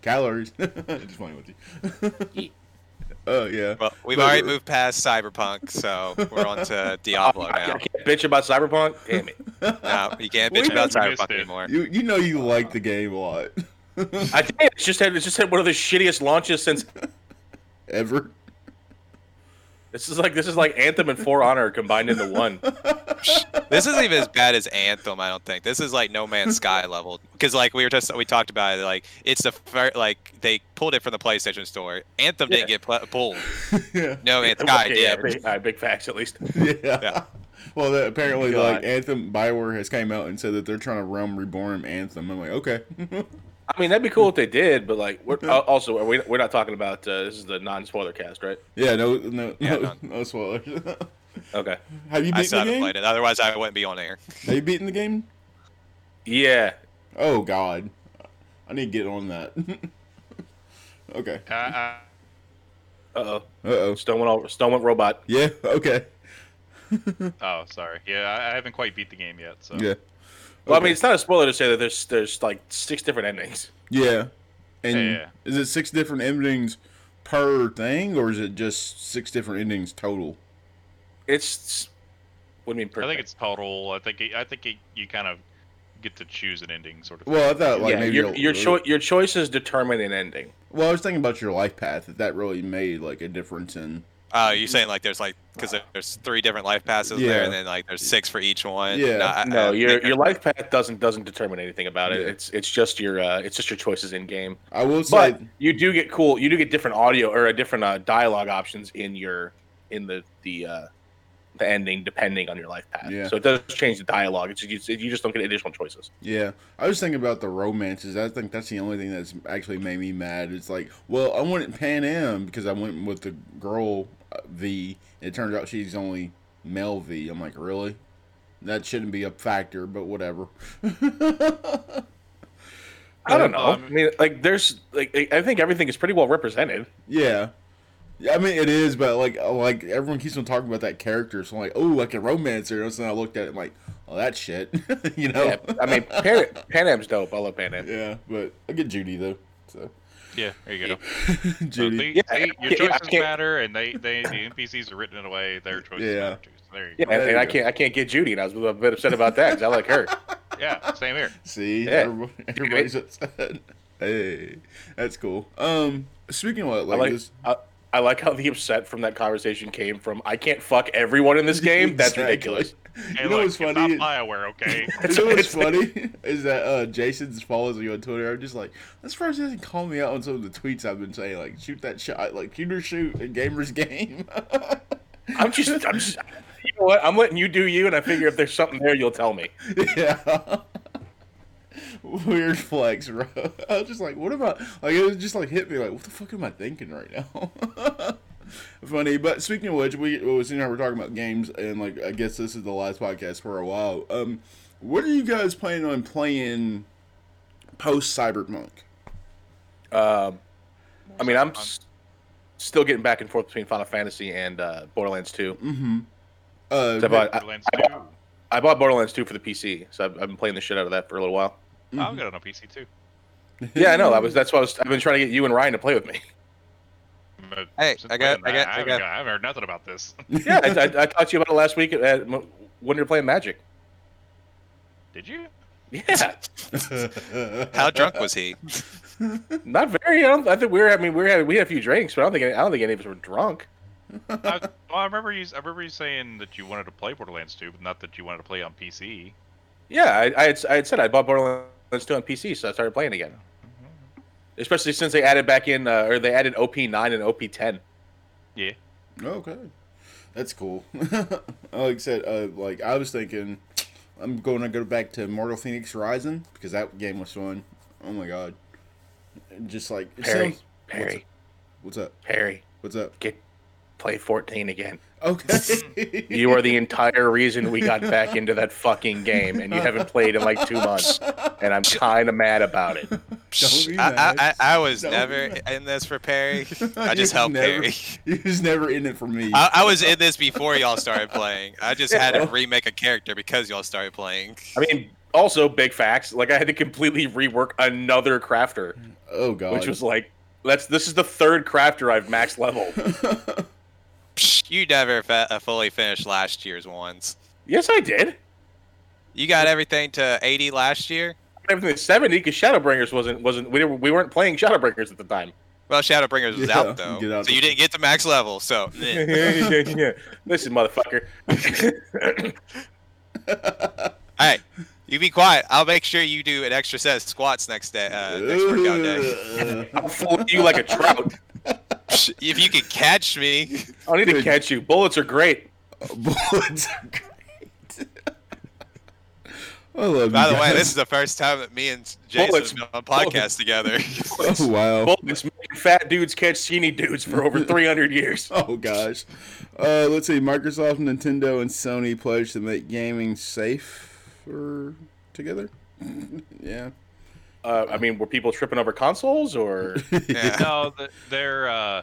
calories. <laughs> Just playing with you. <laughs> oh yeah. Well, we've But- already uh, moved past Cyberpunk, so we're on to <laughs> Diablo I, I now. can't bitch about Cyberpunk. Damn it! No, you can't We bitch about missed Cyberpunk anymore. You you know you like the game a lot. I did. It's just had it's just had one of the shittiest launches since. Ever. This is like this is like Anthem and For Honor combined into one. <laughs> This isn't even as bad as Anthem, I don't think. This is like No Man's Sky <laughs> level because like we were just we talked about it, like it's the fir- like they pulled it from the PlayStation Store. Anthem didn't get pl- pulled. <laughs> yeah. No Man's Sky Okay, yeah, did. big, all right, big facts at least. Yeah. Yeah. Well, that, apparently, God. like Anthem, Bioware has came out and said that they're trying to Realm Reborn Anthem. I'm like, okay. I mean, that'd be cool if they did, but like, we're, uh, also, are we, we're not talking about uh, this is the non-spoiler cast, right? yeah, no, no, Yeah, no, none. no spoilers. <laughs> Okay. Have you I beaten still the haven't game? played it. Otherwise, I wouldn't be on air. Have you beaten the game? Yeah. Oh God, I need to get on that. <laughs> okay. Uh, uh, Uh oh. Uh oh. Stone went over. Stone went robot. Yeah. Okay. <laughs> oh, sorry. Yeah, I, I haven't quite beat the game yet. So Yeah. Well, I mean, it's not a spoiler to say that there's there's like six different endings. Yeah. And Yeah, yeah. is it six different endings per thing, or is it just six different endings total? It's what do you mean? Per I think thing? it's total. I think it, I think it, you kind of get to choose an ending, sort of. Well, I thought like yeah. maybe Your you'll- your, cho- your choices determine an ending. Well, I was thinking about your life path. If that really made like a difference in. Uh, you're saying like there's like because there's three different life passes there, and then like there's six for each one. Yeah. I- I No, your your life path doesn't doesn't determine anything about it. Yeah. It's it's just your uh, it's just your choices in game. I will say. But you do get cool. You do get different audio or a different uh, dialogue options in your in the the uh, the ending depending on your life path. Yeah. So it does change the dialogue. It's you, you just don't get additional choices. Yeah, I was thinking about the romances. I think that's the only thing that's actually made me mad. It's like, well, I went in Panam because I went with the girl uh, V. And it turns out she's only male V. I'm like, really? That shouldn't be a factor, but whatever. <laughs> I don't know. Um, I mean, like there's like I- I think everything is pretty well represented. yeah. Yeah, I mean it is, but like, uh, like everyone keeps on talking about that character, so I'm like, oh, like a romancer. And so I looked at it, I'm like, oh, that shit, <laughs> you know? Yeah, I mean, Pan, Panam's dope. I love Panam. yeah, but I get Judy though, so Yeah, there you go. <laughs> So Judy. they, Yeah, they, your choices can't- matter, and they, they the NPCs are written in a way their choices Yeah. matter too. So there you Yeah, go. and, There and you I go. can't I can't get Judy, and I was a bit upset about that because I like her. <laughs> Yeah, same here. See, Yeah. everybody, everybody's <laughs> upset. Hey, that's cool. Um, speaking of what, I like, like this, I, I like how the upset from that conversation came from. I can't fuck everyone in this <laughs> game. That's Exactly. ridiculous. Hey, You know look, what's it's funny? not Bioware, okay? <laughs> You know what's It's- funny is that uh, Jason follows me on Twitter. I'm just like, that's first he doesn't call me out on some of the tweets I've been saying, like shoot that shot, like shooter shoot, and gamers <laughs> game. I'm just, I'm just, you know what? I'm letting you do you, and I figure if there's something there, you'll tell me. yeah. <laughs> Weird flex, bro. <laughs> I was just like, what about like it was just like hit me like, what the fuck am I thinking right now? <laughs> Funny, but speaking of which, we well, you know we're talking about games, and like I guess this is the last podcast for a while. Um, what are you guys planning on playing post Cyberpunk? Um, I mean, I'm s- still getting back and forth between Final Fantasy and uh, Borderlands 2. Mm-hmm. Uh, So I bought, I, Borderlands I 2. bought, I bought Borderlands 2 for the PC, so I've, I've been playing the shit out of that for a little while. Mm-hmm. I'll get it on PC too. Yeah, I know. I was. That's why I was. I've been trying to get you and Ryan to play with me. But Hey, I got- I got- I haven't got- I haven't heard nothing about this. <laughs> Yeah, I, I, I talked to you about it last week at, at, when you were playing Magic. Did you? Yeah, <laughs> How drunk was he? <laughs> not very. I, don't, I think we were. I mean, we were having, we had a few drinks, but I don't think. I don't think any of us were drunk. I, well, I remember you. I remember you saying that you wanted to play Borderlands 2, but not that you wanted to play on PC. Yeah, I, I, had, I had said I bought Borderlands 2 on PC, so I started playing again. Especially since they added back in, uh, or they added OP9 and OP10. Yeah. Okay, that's cool. <laughs> like I said, uh, like I was thinking, I'm going to go back to Mortal Fenyx Rising because that game was fun. Oh my god, just like Perry, sounds- Perry, What's up? Perry, What's up? get play 14 again. Okay, You are the entire reason we got back into that fucking game, and you haven't played in like two months, and I'm kind of mad about it. Don't be I, I, I. I was Don't be never mad. in this for Perry. <laughs> I just helped never- Perry. <laughs> He was never in it for me. I, I was in this before y'all started playing. I just had to remake a character because y'all started playing. I mean, also big facts. Like I had to completely rework another crafter, oh god, which was like that's this is the third crafter I've max leveled. <laughs> Psh, <laughs> You never fa- uh, fully finished last year's ones. yes, I did. You got everything to 80 last year. Everything to 70 because Shadowbringers wasn't wasn't we, didn't, we weren't playing Shadowbringers at the time. Well, Shadowbringers was Yeah, out though, out so you the- didn't get to max level. So. <laughs> <laughs> Listen, motherfucker. hey, you be quiet. I'll make sure you do an extra set of squats next day. Uh, next workout day. I'll fool you like a trout. Psh, If you can catch me, <laughs> I don't need to catch you. Bullets are great. <laughs> Bullets are great. I love By you the way, this is the first time that me and Jason Bullets. have been on a podcast together. <laughs> Oh wow. Bullets making fat dudes catch skinny dudes for over 300 years. Oh gosh. Uh, let's see. Microsoft, Nintendo, and Sony pledge to make gaming safer together. yeah. Uh, I mean, were people tripping over consoles or? <laughs> <laughs> Yeah. no, they're uh,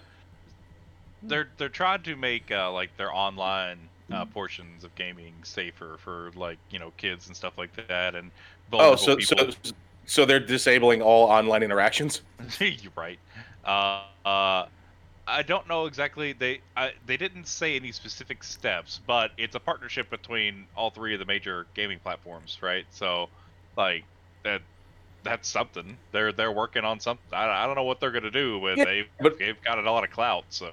they're they're trying to make uh, like their online uh, portions of gaming safer for like you know kids and stuff like that, and Oh, vulnerable so so people. so they're disabling all online interactions. <laughs> You're right. Uh, uh, I don't know exactly. They I, they didn't say any specific steps, but it's a partnership between all three of the major gaming platforms, right? So, like that that's something. They're they're working on something. I, I don't know what they're gonna do, but Yeah, they but- they've got a lot of clout. So.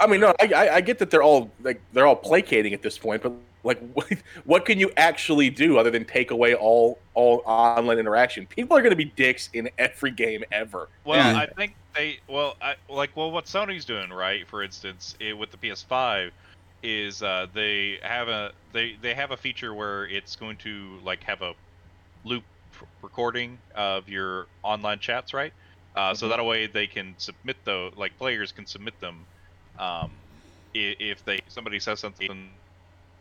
I mean, no, I, I, I get that they're all like they're all placating at this point, but like, <laughs> what, what can you actually do other than take away all all online interaction? People are going to be dicks in every game ever. Well, Yeah. I think they well, I like well, what Sony's doing, right? For instance, it, with the PS5, is uh, they have a they they have a feature where it's going to like have a loop recording of your online chats, right? Uh, So Mhm. that way they can submit though, like players can submit them, um, if they somebody says something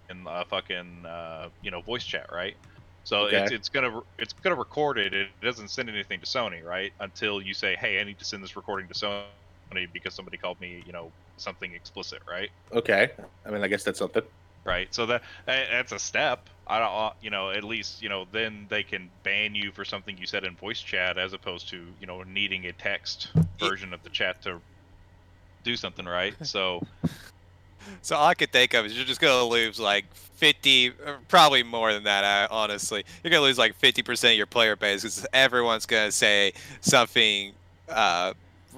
in a fucking uh, you know voice chat, right? So Okay. it's it's gonna it's gonna record it. It doesn't send anything to Sony, right? Until you say, hey, I need to send this recording to Sony because somebody called me, you know, something explicit, right? Okay, I mean, I guess that's something. Right. So that- that's a step. I don't, uh, you know, at least you know then they can ban you for something you said in voice chat as opposed to you know needing a text version of the chat to do something, right? <laughs> So So all I could think of is you're just gonna lose like 50, probably more than that. I, honestly, you're gonna lose like 50% of your player base because everyone's gonna say something uh,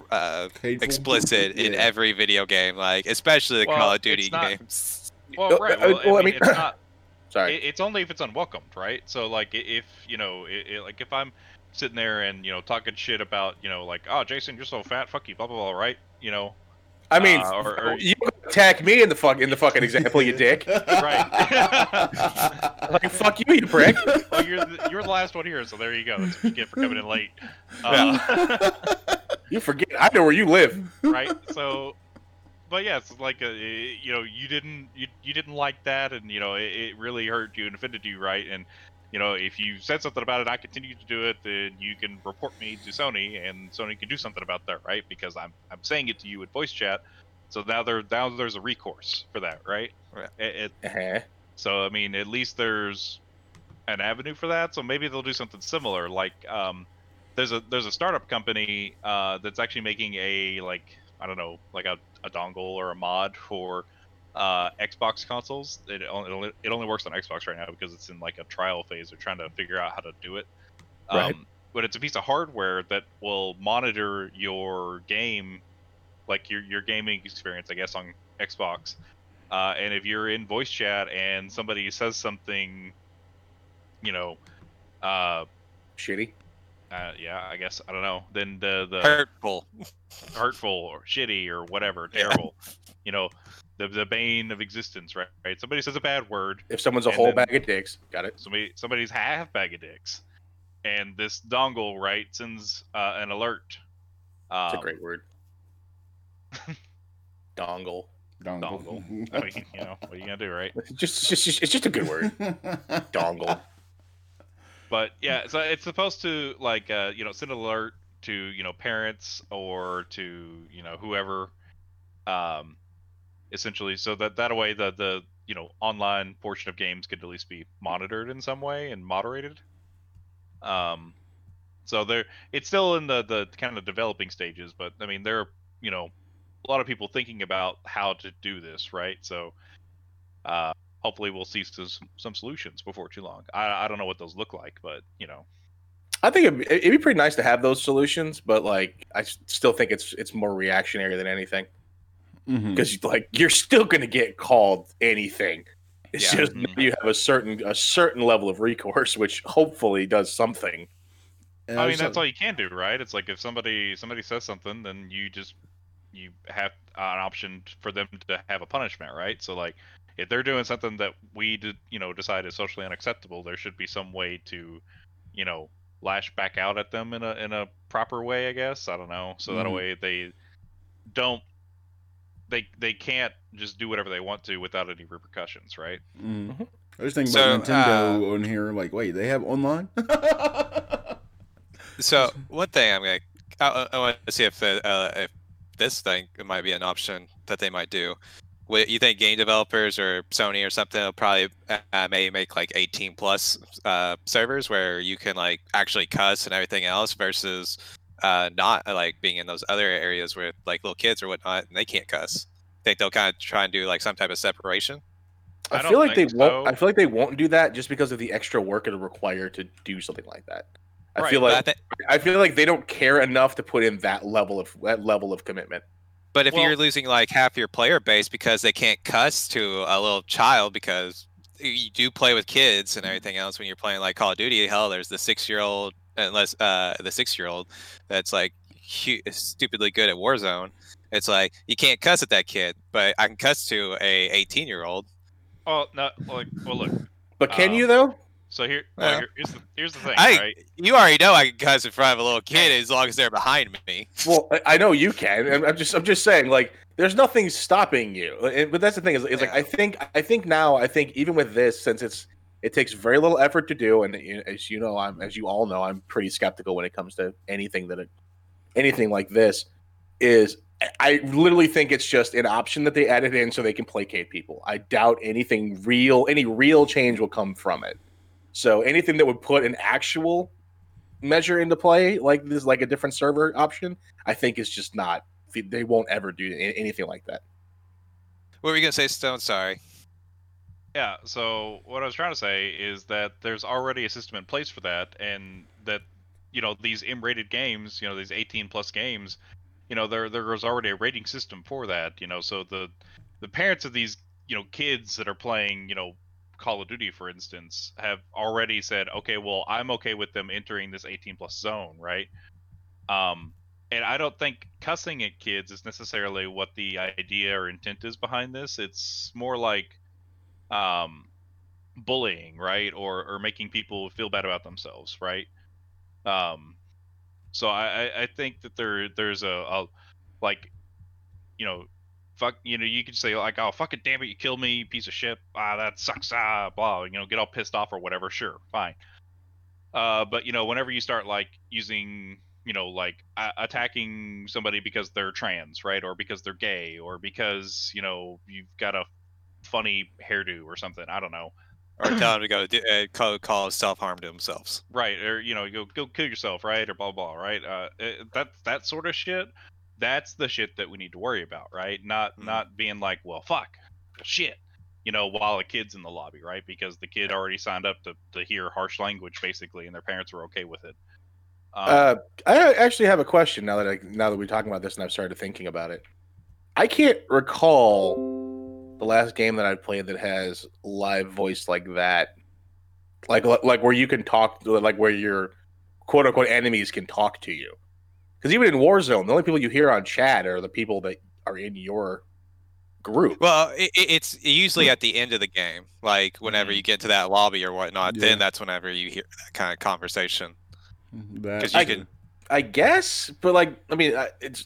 uh, Hateful. explicit in every video game, like especially the Well, Call of Duty not- games. Well, Uh, right. uh, Well, I, well, I mean, mean- it's not. Sorry. It, it's only if it's unwelcomed, right? So like, if you know, it, it, like if I'm sitting there and you know talking shit about you know like, oh Jason, you're so fat, fuck you, blah blah blah, right? You know, I mean, uh, or- or- you attack me in the fuck in the fucking example, you dick. <laughs> right? <laughs> Like fuck you, you prick. well, you're the, you're the last one here, so there you go. That's what you get for coming in late. Uh, <laughs> You forget. I know where you live. right? So, but yeah, it's like a, you know, you didn't you, you didn't like that, and you know, it, it really hurt you and offended you, right? And you know, if you said something about it, I continue to do it, then you can report me to Sony, and Sony can do something about that, right? Because I'm I'm saying it to you in voice chat, so now there now there's a recourse for that, right? Right. It, it, Uh-huh. so I mean, at least there's an avenue for that. So maybe they'll do something similar. Like um, there's a there's a startup company uh, that's actually making a like I don't know like a, a dongle or a mod for uh, Xbox consoles. It only, it only it only works on Xbox right now because it's in like a trial phase. They're trying to figure out how to do it. Um, Right. But it's a piece of hardware that will monitor your game, like your your gaming experience, I guess, on Xbox. Uh, and if you're in voice chat and somebody says something, you know, uh, Shitty. Uh, yeah, I guess I don't know. Then the the Hurtful. hurtful or shitty or whatever, <laughs> Yeah. terrible, you know, the the bane of existence, right? Right. Somebody says a bad word, If someone's a whole bag of dicks, got it. somebody somebody's half bag of dicks, and this dongle right sends uh, an alert. Um, It's a great word. <laughs> Dongle. dongle. I mean, you know, what are you gonna do, right? <laughs> It's just, just, it's just a good word. Dongle. But yeah so it's supposed to like uh you know send an alert to you know parents or to you know whoever um essentially so that that way the the you know online portion of games could at least be monitored in some way and moderated. Um so there it's still in the the kind of developing stages but i mean there are you know a lot of people thinking about how to do this right? So uh hopefully we'll see some, some solutions before too long. I, I don't know what those look like, but you know, I think it'd, be- it'd be pretty nice to have those solutions, but like I still think it's it's more reactionary than anything because like you're still gonna get called anything. It's Yeah. just Mhm. you have a certain a certain level of recourse, which hopefully does something. And I mean that's all you can do, right? It's like if somebody somebody says something, then you just you have an option for them to have a punishment, right? So like if they're doing something that we did, you know, decide is socially unacceptable, there should be some way to, you know, lash back out at them in a in a proper way, I guess. I don't know. So that Mhm. way they don't they they can't just do whatever they want to without any repercussions, right? Mhm. Mhm. I was thinking So, about Nintendo on here. Like, wait, they have online? <laughs> So one thing I'm gonna, I, I want to see if uh, if this thing might be an option that they might do. What you think game developers or Sony or something will probably uh, maybe make like 18 plus uh, servers where you can like actually cuss and everything else versus uh, not uh, like being in those other areas with like little kids or whatnot and they can't cuss. Think they'll kind of try and do like some type of separation. I I, feel like they think won't. I feel like they won't do that just because of the extra work it'll require to do something like that. I Right, feel But I like I feel like they don't care enough to put in that level of that level of commitment. But if Well- you're losing like half your player base because they can't cuss to a little child because you do play with kids and everything else when you're playing like Call of Duty, hell, there's the six year old, unless uh, the six year old that's like hu- stupidly good at Warzone. It's like you can't cuss at that kid, but I can cuss to a 18 year old. Oh no, like well look. But can Um, you though? So here, well, Well. here's the here's the thing, I- right? You already know I can cuss in front of a little kid as long as they're behind me. Well, I- I know you can. <laughs> and I'm just I'm just saying like there's nothing stopping you. And- But that's the thing is, is like I think I think now I think even with this since it's it takes very little effort to do and as you know I'm as you all know I'm pretty skeptical when it comes to anything that it, anything like this is I- I literally think it's just an option that they added in so they can placate people. I doubt anything real any real change will come from it. So anything that would put an actual measure into play like this like a different server option I think is just not. They won't ever do anything like that. What were you gonna say, Stone? Sorry. Yeah. So what I was trying to say is that there's already a system in place for that, and that you know these M-rated games, you know these 18 plus games, you you know there there was already a rating system for that. You know, so the the parents of these you know kids that are playing you know Call of Duty, for instance, have already said, okay, well, I'm okay with them entering this 18 plus zone, right? Um, and I don't think cussing at kids is necessarily what the idea or intent is behind this. It's more like um, bullying, right, or or making people feel bad about themselves, right? Um, so I I- think that there there's a, a like you know fuck you know you could say like oh fuck it, damn it you killed me piece of shit. Ah that sucks. Ah blah you know get all pissed off or whatever. Sure fine. Uh but you know whenever you start like using you know like a- attacking somebody because they're trans right or because they're gay or because you know you've got a funny hairdo or something i don't know. Or tell them to go <clears throat> do, uh, call, call self harm to themselves. right or you know go go kill yourself right or blah blah right? Uh eh, that that sort of shit that's the shit that we need to worry about right not Mhm. not being like well fuck shit you know while a kid's in the lobby right because the kid already signed up to to hear harsh language basically and their parents were okay with it um, Uh, I actually have a question now that I, now that we're talking about this and I've started thinking about it. I can't recall the last game that I played that has live voice like that, like like where you can talk, like where your quote unquote enemies can talk to you. Because even in Warzone, the only people you hear on chat are the people that are in your group. Well, it, it- it's usually at the end of the game, like whenever Mhm. you get to that lobby or whatnot. Yeah. Then that's whenever you hear that kind of conversation. That 'Cause you I- can- I guess, but like, I mean, it's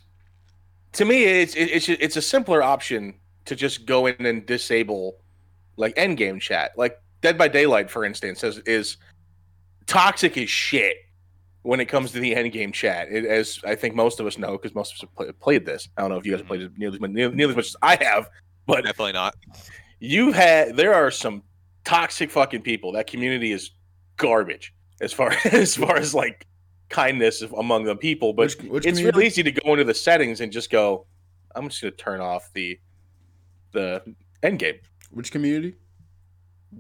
to me, it's it- it's it's a simpler option to just go in and disable like end game chat. Like Dead by Daylight, for instance, is, is toxic as shit when it comes to the end game chat. It, as I think most of us know, because most of us have play, played this. I don't know if you guys have played mm-hmm. it nearly, as nearly, nearly as much as I have, but Definitely not. you've had there are some toxic fucking people. That community is garbage as far <laughs> as far as like kindness of- among the people. But Which- which it's community? really easy to go into the settings and just go. I'm just gonna turn off the the end game. Which community?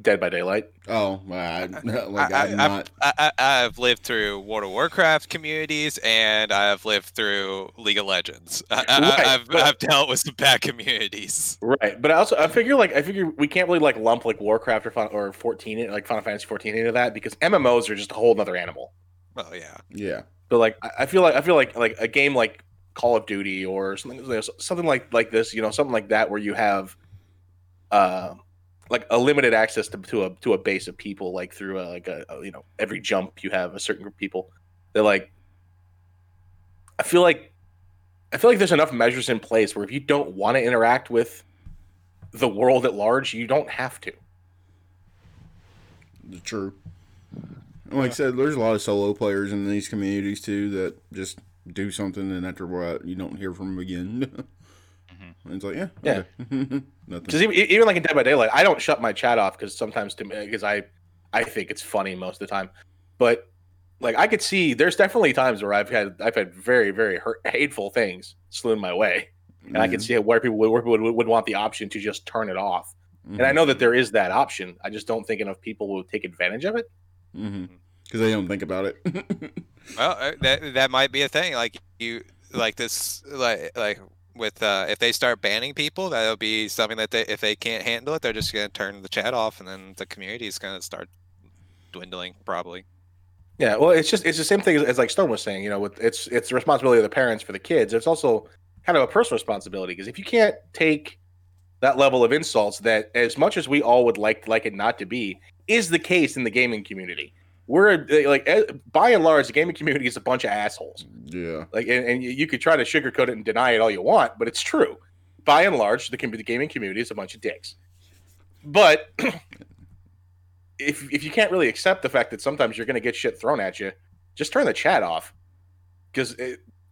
Dead by Daylight. Oh, I, <laughs> like I, I, am I, not. I, I, I've lived through World of Warcraft communities, and I have lived through League of Legends. I, I, Right, I've, but- I've dealt with some bad communities. Right, but I also I figure like I figure we can't really like lump like Warcraft or Fin- or 14 in- like Final Fantasy 14 into that because MMOs are just a whole nother animal. Oh yeah. Yeah. But like I- I feel like I feel like like a game like Call of Duty or something something like like this, you know, something like that where you have uh like a limited access to, to a to a base of people like through a, like a, a, you know every jump you have a certain group of people. They're like I feel like I feel like there's enough measures in place where if you don't want to interact with the world at large, you don't have to. True. Like I said, there's a lot of solo players in these communities too that just do something and after a while you don't hear from them again. <laughs> And it's like, yeah, Yeah. okay. <laughs> nothing. Because even, even like in Dead by Daylight, I don't shut my chat off because sometimes to because I I think it's funny most of the time, but like I could see there's definitely times where I've had I've had very very hurt, hateful things slewn my way, and I can mm-hmm. see where people would, where people would, would want the option to just turn it off. And I mm-hmm. know that there is that option. I just don't think enough people will take advantage of it. because they don't think about it. <laughs> Well, uh, that that might be a thing. Like you, like this, like like with uh, if they start banning people, that'll be something that they if they can't handle it, they're just gonna turn the chat off, and then the community is gonna start dwindling probably. Yeah, well, it's just it's the same thing as, as like Stone was saying. You know, with it's it's the responsibility of the parents for the kids. It's also kind of a personal responsibility because if you can't take that level of insults, that as much as we all would like like it not to be, is the case in the gaming community. We're like eh, by and large, the gaming community is a bunch of assholes. yeah. Like, and, and you- could try to sugarcoat it and deny it all you want, but it's true. By and large, the, the gaming community is a bunch of dicks. But <clears throat> if if you can't really accept the fact that sometimes you're going to get shit thrown at you, just turn the chat off. Because,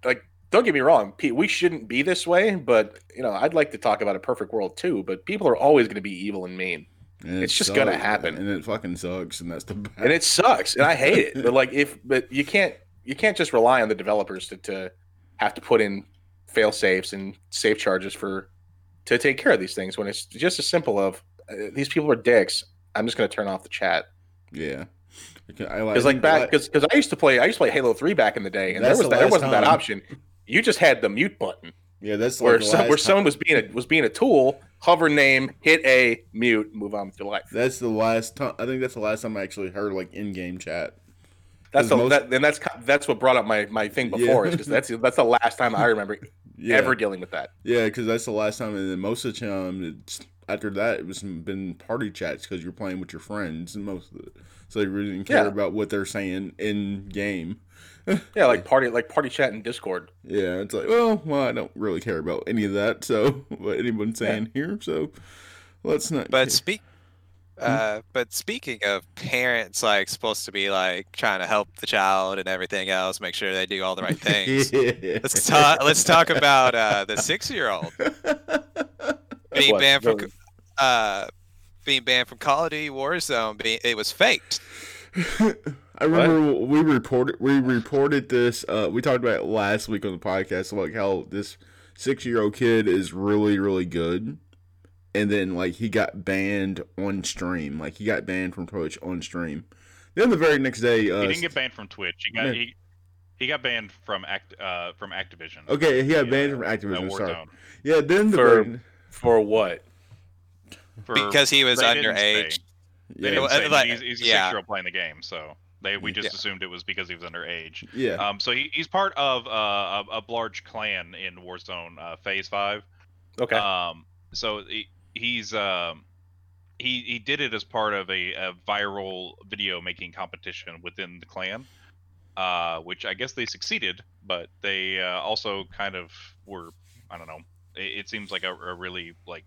like, don't get me wrong, Pete, we shouldn't be this way. But you know, I'd like to talk about a perfect world too. But people are always going to be evil and mean, And It's it just gonna happen. and it fucking sucks, and that's the bad. and it sucks, and I hate it. But like, if but you can't you can't just rely on the developers to, to have to put in fail safes and safe charges for to take care of these things when it's just as simple of uh, these people are dicks. I'm just going to turn off the chat yeah. Because like back because because I used to play I used to play Halo Three back in the day and there was the that, there wasn't that option. You just had the mute button Yeah, that's where like some, where someone was being a was being a tool. Hover name, hit A, mute, move on with your life. That's the last time. I think that's the last time I actually heard like in-game chat. That's the, most- that, and that's that's what brought up my, my thing before. Yeah. Is because that's <laughs> that's the last time I remember Yeah, ever dealing with that. yeah, because that's the last time, and then most of the time, it's, after that, it was been party chats because you're playing with your friends and most of it. So they really didn't care Yeah. about what they're saying in game. Yeah, like party like party chat in Discord. Yeah, it's like, well, well, I don't really care about any of that. So <laughs> what anyone's saying here, so let's not. But care. speak. Uh, but speaking of parents, like supposed to be like trying to help the child and everything else, make sure they do all the right <laughs> things. yeah. let's talk. Let's talk about uh, the six-year-old <laughs> being What? banned from uh, being banned from Call of Duty Warzone. Being it was faked. I remember we reported we reported this. Uh, we talked about it last week on the podcast, like how this six year old kid is really really good, and then like he got banned on stream. Like he got banned from Twitch on stream. Then the very next day, uh, he didn't get banned from Twitch. He got Yeah. he, he got banned from act uh from Activision. okay, he got banned Yeah, from Activision. Sorry, Warzone. yeah. Then the For- very, For what? For- Because he was underage. say. Yeah, didn't Well, say, but like, he's, he's a yeah. six-year-old playing the game, so they we just Yeah. assumed it was because he was underage. yeah, Um, so he, he's part of uh, a, a large clan in Warzone uh, FaZe5. Okay. Um, so he, he's um, he he did it as part of a, a viral video making competition within the clan, uh, which I guess they succeeded, but they uh, also kind of were I don't know. It, it seems like a, a really like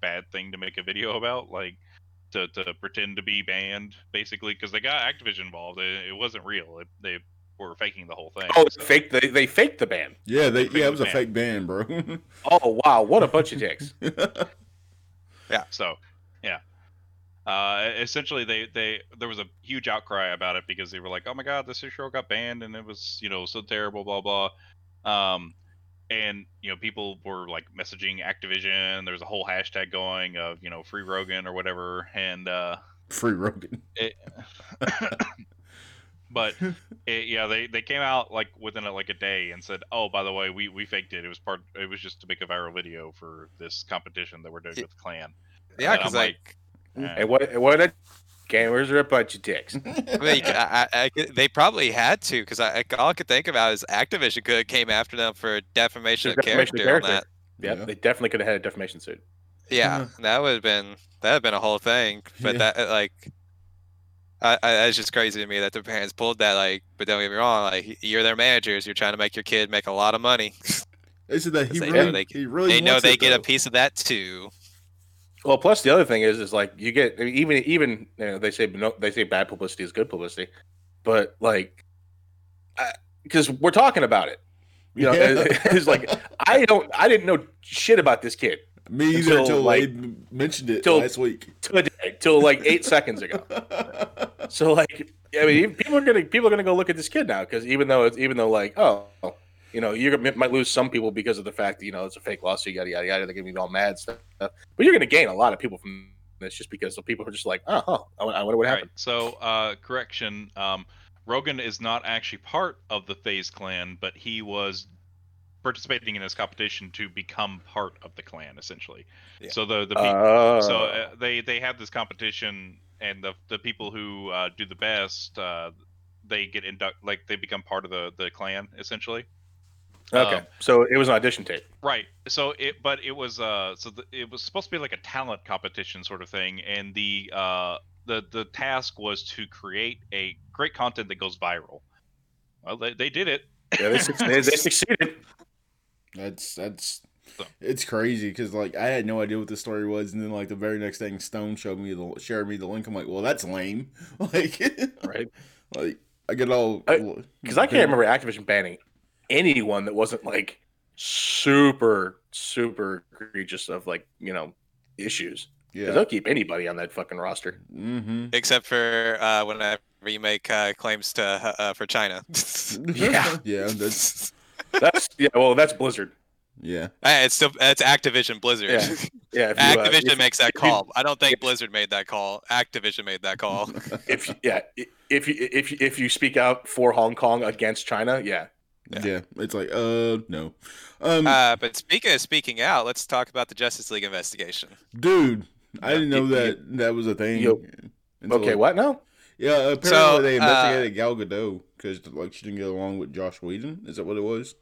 bad thing to make a video about, like to, to pretend to be banned basically because they got Activision involved. It, it wasn't real. It, they were faking the whole thing. oh, so- fake. They, they faked the ban. yeah. They, Fake yeah, it was a ban. fake ban, bro. <laughs> Oh wow, what a bunch of dicks. <laughs> Yeah. So, yeah. Uh, essentially, they, they there was a huge outcry about it because they were like, "Oh my God, this six-year-old got banned, and it was you know so terrible, blah blah." Um, and you know people were like messaging Activision. There's a whole hashtag going of you know free Rogan or whatever, and uh, Free Rogan. it, <laughs> but <laughs> it, yeah, they they came out like within a, like a day and said, "Oh, by the way, we we faked it. It was part. It was just to make a viral video for this competition that we're doing Y- with Clan." Yeah, And because I'm like, eh. and what what a gamers are a bunch of dicks. <laughs> I mean, I, I, I they probably had to because I, I- all I could think about is Activision could have came after them for defamation of Defamation character, of on that. Yeah, Yeah. they definitely could have had a defamation suit. Yeah, Yeah. that would have been that would have been a whole thing. But Yeah. that uh, like, I, I that's just crazy to me that the parents pulled that. Like, but don't get me wrong, like you're their managers, you're trying to make your kid make a lot of money. They said that <laughs> he They really, know they- he really they know they it, get a piece of that too. Well, plus the other thing is, is like you get even even you know, they say no, they say bad publicity is good publicity, but like because we're talking about it, you know, Yeah. <laughs> it's like I don't I didn't know shit about this kid Me either until, until like- Wade mentioned it till- last week. today till like eight seconds ago. <laughs> So like I mean people are gonna people are gonna go look at this kid now because even though it's even though like oh you know you might lose some people because of the fact that you know it's a fake lawsuit yada yada yada they're gonna be all mad stuff but you're gonna gain a lot of people from this just because the people are just like oh huh, I wonder what happened. right. So, uh, correction. Um, Rogan is not actually part of the FaZe clan, but he was participating in this competition to become part of the clan, essentially. Yeah. So the the pe- Uh, so uh, they they have this competition, and the the people who uh, do the best, uh, they get induct like they become part of the the clan, essentially. Okay, um, so it was an audition tape. Right. So it, but it was uh, so the, it was supposed to be like a talent competition sort of thing, and the uh, the the task was to create a great content that goes viral. Well, they, they did it. Yeah, they, they, they succeeded. That's that's So- it's crazy because like I had no idea what the story was, and then like the very next thing, Stone showed me the shared me the link. I'm like, well, that's lame. <laughs> Like, Right. <laughs> like I get all I- Because I can't remember Activision banning anyone that wasn't like super super egregious of like you know issues. Yeah. They'll keep anybody on that fucking roster. Mm-hmm. Except for uh, whenever you make uh, claims to uh, for China. <laughs> Yeah. <laughs> yeah. That's That's yeah. Well, that's Blizzard. yeah. Eh, it's still it's Activision Blizzard. Yeah. <laughs> Yeah. If you, uh, Activision if- makes that if you- call. I don't think Blizzard made that call. Activision made that call. if yeah, if you if you, if you speak out for Hong Kong against China, yeah, Yeah. Yeah. it's like uh no, um, Uh, but speaking of speaking out, let's talk about the Justice League investigation. dude, I didn't know that that was a thing. Yo- until- Okay, what now? Yeah, apparently So, they uh, investigated Gal Gadot because like she didn't get along with Josh Whedon. Is that what it was?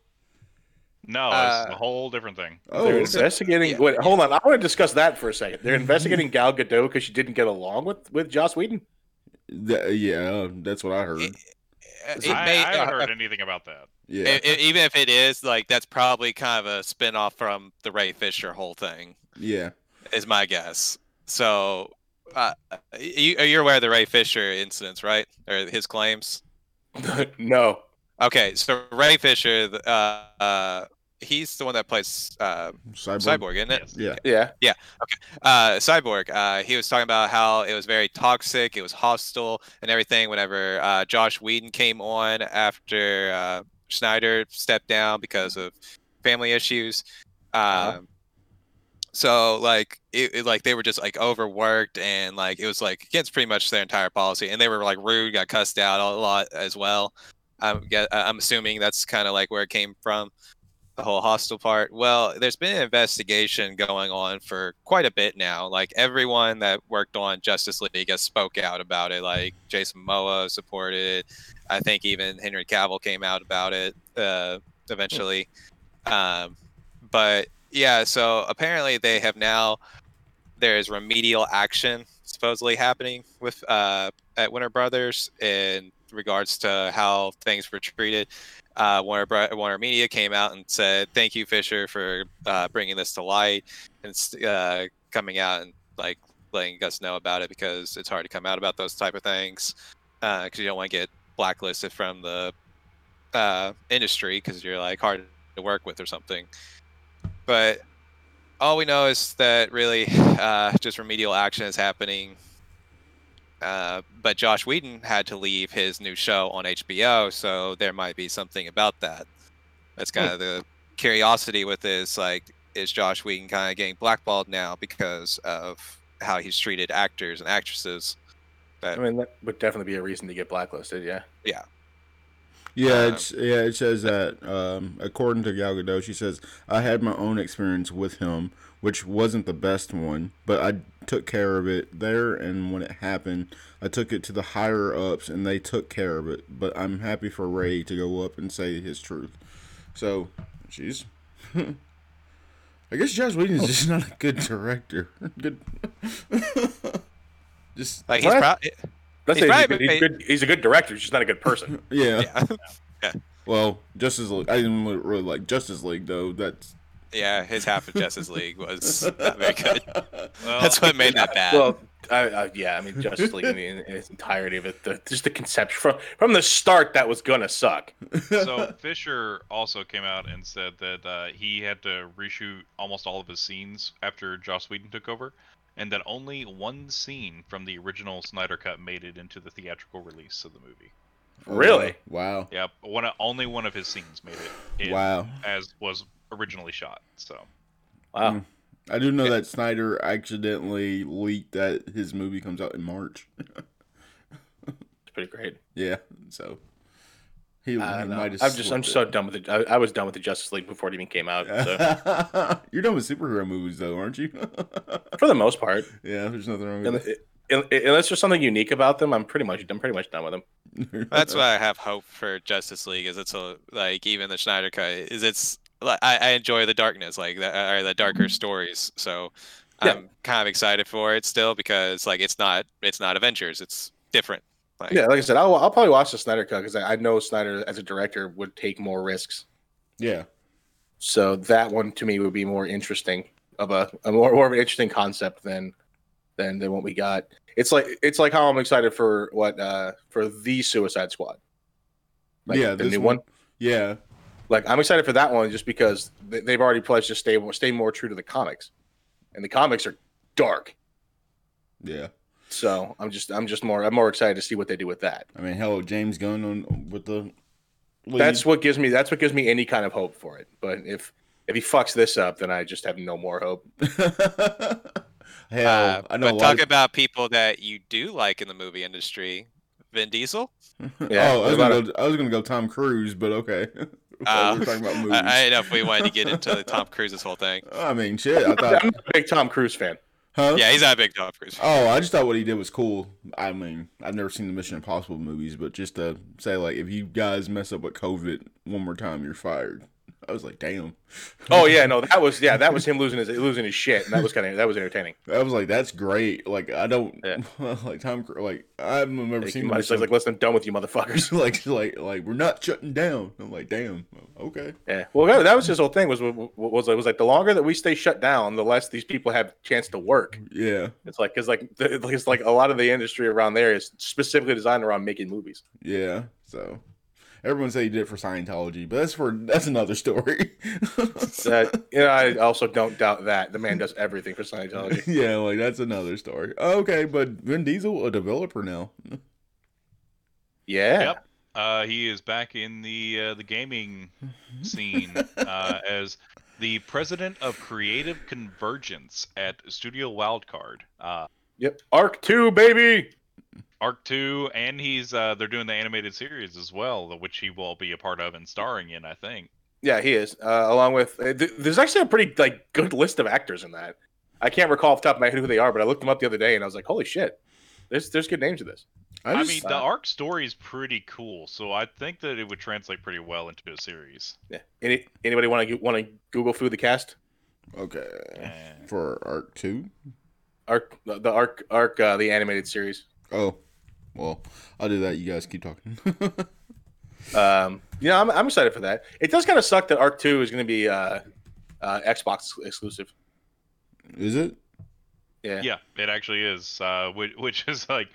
No, Uh, it's a whole different thing. Oh, They're okay. investigating. Yeah. Wait, hold on. I want to discuss that for a second. They're investigating Gal Gadot because she didn't get along with with Joss Whedon. That- yeah, that's what I heard. It- It I, may- I haven't uh, heard anything about that. Yeah, I- I- even if it is, like, that's probably kind of a spin off from the Ray Fisher whole thing, yeah, is my guess. So, uh, you, you're aware of the Ray Fisher incidents, right? Or his claims? <laughs> no. Okay, so Ray Fisher, uh, uh, he's the one that plays uh, Cyborg. Cyborg, isn't it? Yes. Yeah, Yeah. Okay. Uh, Cyborg, uh, he was talking about how it was very toxic, it was hostile, and everything. Whenever uh, Josh Whedon came on after Snyder stepped down because of family issues, um, Uh-huh. so like it, it- like they were just like overworked and like it was like against pretty much their entire policy, and they were like rude, got cussed out a lot as well. I'm I'm assuming that's kind of like where it came from the whole hostile part. Well, there's been an investigation going on for quite a bit now. Like everyone that worked on Justice League has spoke out about it. Like Jason Momoa supported it. I think even Henry Cavill came out about it uh, eventually. Um, but yeah, so apparently they have now there is remedial action supposedly happening with uh, at Warner Brothers in regards to how things were treated uh, Warner, Warner Media came out and said, "Thank you, Fisher, for uh, bringing this to light and uh, coming out and like letting us know about it because it's hard to come out about those type of things because you don't want to get blacklisted from the uh, industry because you're like hard to work with or something." But all we know is that really <sighs> uh, just remedial action is happening uh, but Josh Whedon had to leave his new show on HBO, so there might be something about that. That's kind of the curiosity with this. Like, is Josh Whedon kind of getting blackballed now because of how he's treated actors and actresses? I mean, that would definitely be a reason to get blacklisted. Yeah. yeah. Um, It's yeah. It says that um, according to Gal Gadot, she says I had my own experience with him, which wasn't the best one, but I took care of it there. And when it happened, I took it to the higher ups, and they took care of it. But I'm happy for Ray to go up and say his truth. So, jeez. <laughs> I guess Josh Whedon is just not a good director. <laughs> Good. <laughs> just Like, he's What? proud. Let's He's say he's, probably he's, good, he's a good director. He's just not a good person. yeah. Yeah, Well, Justice League. I didn't really like Justice League though. That's yeah. His half of Justice League was not <laughs> very good. Well, That's what made that bad. well, I, I, yeah. I mean, Justice League in, in its entirety of it. The, just the conception from from the start that was gonna suck. <laughs> so Fisher also came out and said that uh, he had to reshoot almost all of his scenes after Joss Whedon took over, and that only one scene from the original Snyder cut made it into the theatrical release of the movie. Really? Wow. Yep, one only one of his scenes made it in Wow. as was originally shot. So Wow. Mm. I do know that Snyder accidentally leaked that his movie comes out in March. It's pretty great. yeah. So he, he might have. I'm just I'm slipped so done with it. I, I was done with the Justice League before it even came out. So <laughs> You're done with superhero movies though, aren't you? <laughs> for the most part, yeah. There's nothing wrong un- with un- unless there's something unique about them, I'm pretty much I'm pretty much done with them. <laughs> That's why I have hope for Justice League. Is it's a like even the Snyder cut is it's like I, I enjoy the darkness like the, or the darker stories. So Yeah. I'm kind of excited for it still because like it's not it's not Avengers. It's different. Like, Yeah, like I said, I'll, I'll probably watch the Snyder cut because I, I know Snyder as a director would take more risks. Yeah. So that one to me would be more interesting of a, a more, more of an interesting concept than than than what we got. It's like it's like how I'm excited for what uh for the Suicide Squad. Like yeah. the this new one. Yeah. Like I'm excited for that one just because they- they've already pledged to stay more stay more true to the comics, and the comics are dark. Yeah. So I'm just I'm just more I'm more excited to see what they do with that. I mean, hello, James Gunn on with the. lead. That's what gives me that's what gives me any kind of hope for it. But if if he fucks this up, then I just have no more hope. <laughs> hell, Uh, I know. but talk of- about people that you do like in the movie industry. Vin Diesel. <laughs> Yeah, oh, I was, gonna go, I was gonna go Tom Cruise, but okay. <laughs> While we're um, talking about movies. I, I didn't know if we wanted to get into the Tom Cruise's whole thing. <laughs> I mean, shit. I thought. I'm not a big Tom Cruise fan. huh? Yeah, he's not a big Tom Cruise. fan. Oh, I just thought what he did was cool. I mean, I've never seen the Mission Impossible movies, but just to say, like, if you guys mess up with COVID one more time, you're fired. I was like, damn. Oh yeah, no, <laughs> that was yeah, that was him losing his losing his shit, and that was kind of that was entertaining. I was like, that's great. Like, I don't Yeah. <laughs> like Tom. Like, I've never Like, seen was like, like, listen, I'm done with you, motherfuckers. <laughs> like, like, like, we're not shutting down. I'm like, damn. Okay. Yeah, well, that, was his whole thing. Was was was, was like the longer that we stay shut down, the less these people have chance to work. Yeah. It's like because like the, it's like a lot of the industry around there is specifically designed around making movies. Yeah. So. Everyone said he did it for Scientology, but that's for that's another story. <laughs> That you know, I also don't doubt that the man does everything for Scientology. <laughs> yeah, like that's another story. Okay, but Vin Diesel a developer now. Yeah, Yep. Uh, he is back in the uh, the gaming scene <laughs> uh, as the president of creative convergence at Studio Wildcard. Uh, yep. Ark two, baby. Ark Two, and he's uh, they're doing the animated series as well, which he will be a part of and starring in, I think. Yeah, he is. Uh, along with uh, th- there's actually a pretty like good list of actors in that. I can't recall off the top of my head who they are, but I looked them up the other day and I was like, holy shit, there's there's good names in this. I, just- mean, the Ark story is pretty cool, so I think that it would translate pretty well into a series. Yeah. Any anybody want to want to Google through the cast? okay Eh. for Ark Two. Ark the the Ark Ark uh, the animated series. Oh, well, I'll do that. You guys keep talking. <laughs> Um, yeah, I'm, I'm excited for that. It does kind of suck that Ark Two is going to be uh, uh, Xbox exclusive. Is it? Yeah. Yeah, it actually is, uh, which, <laughs> which is like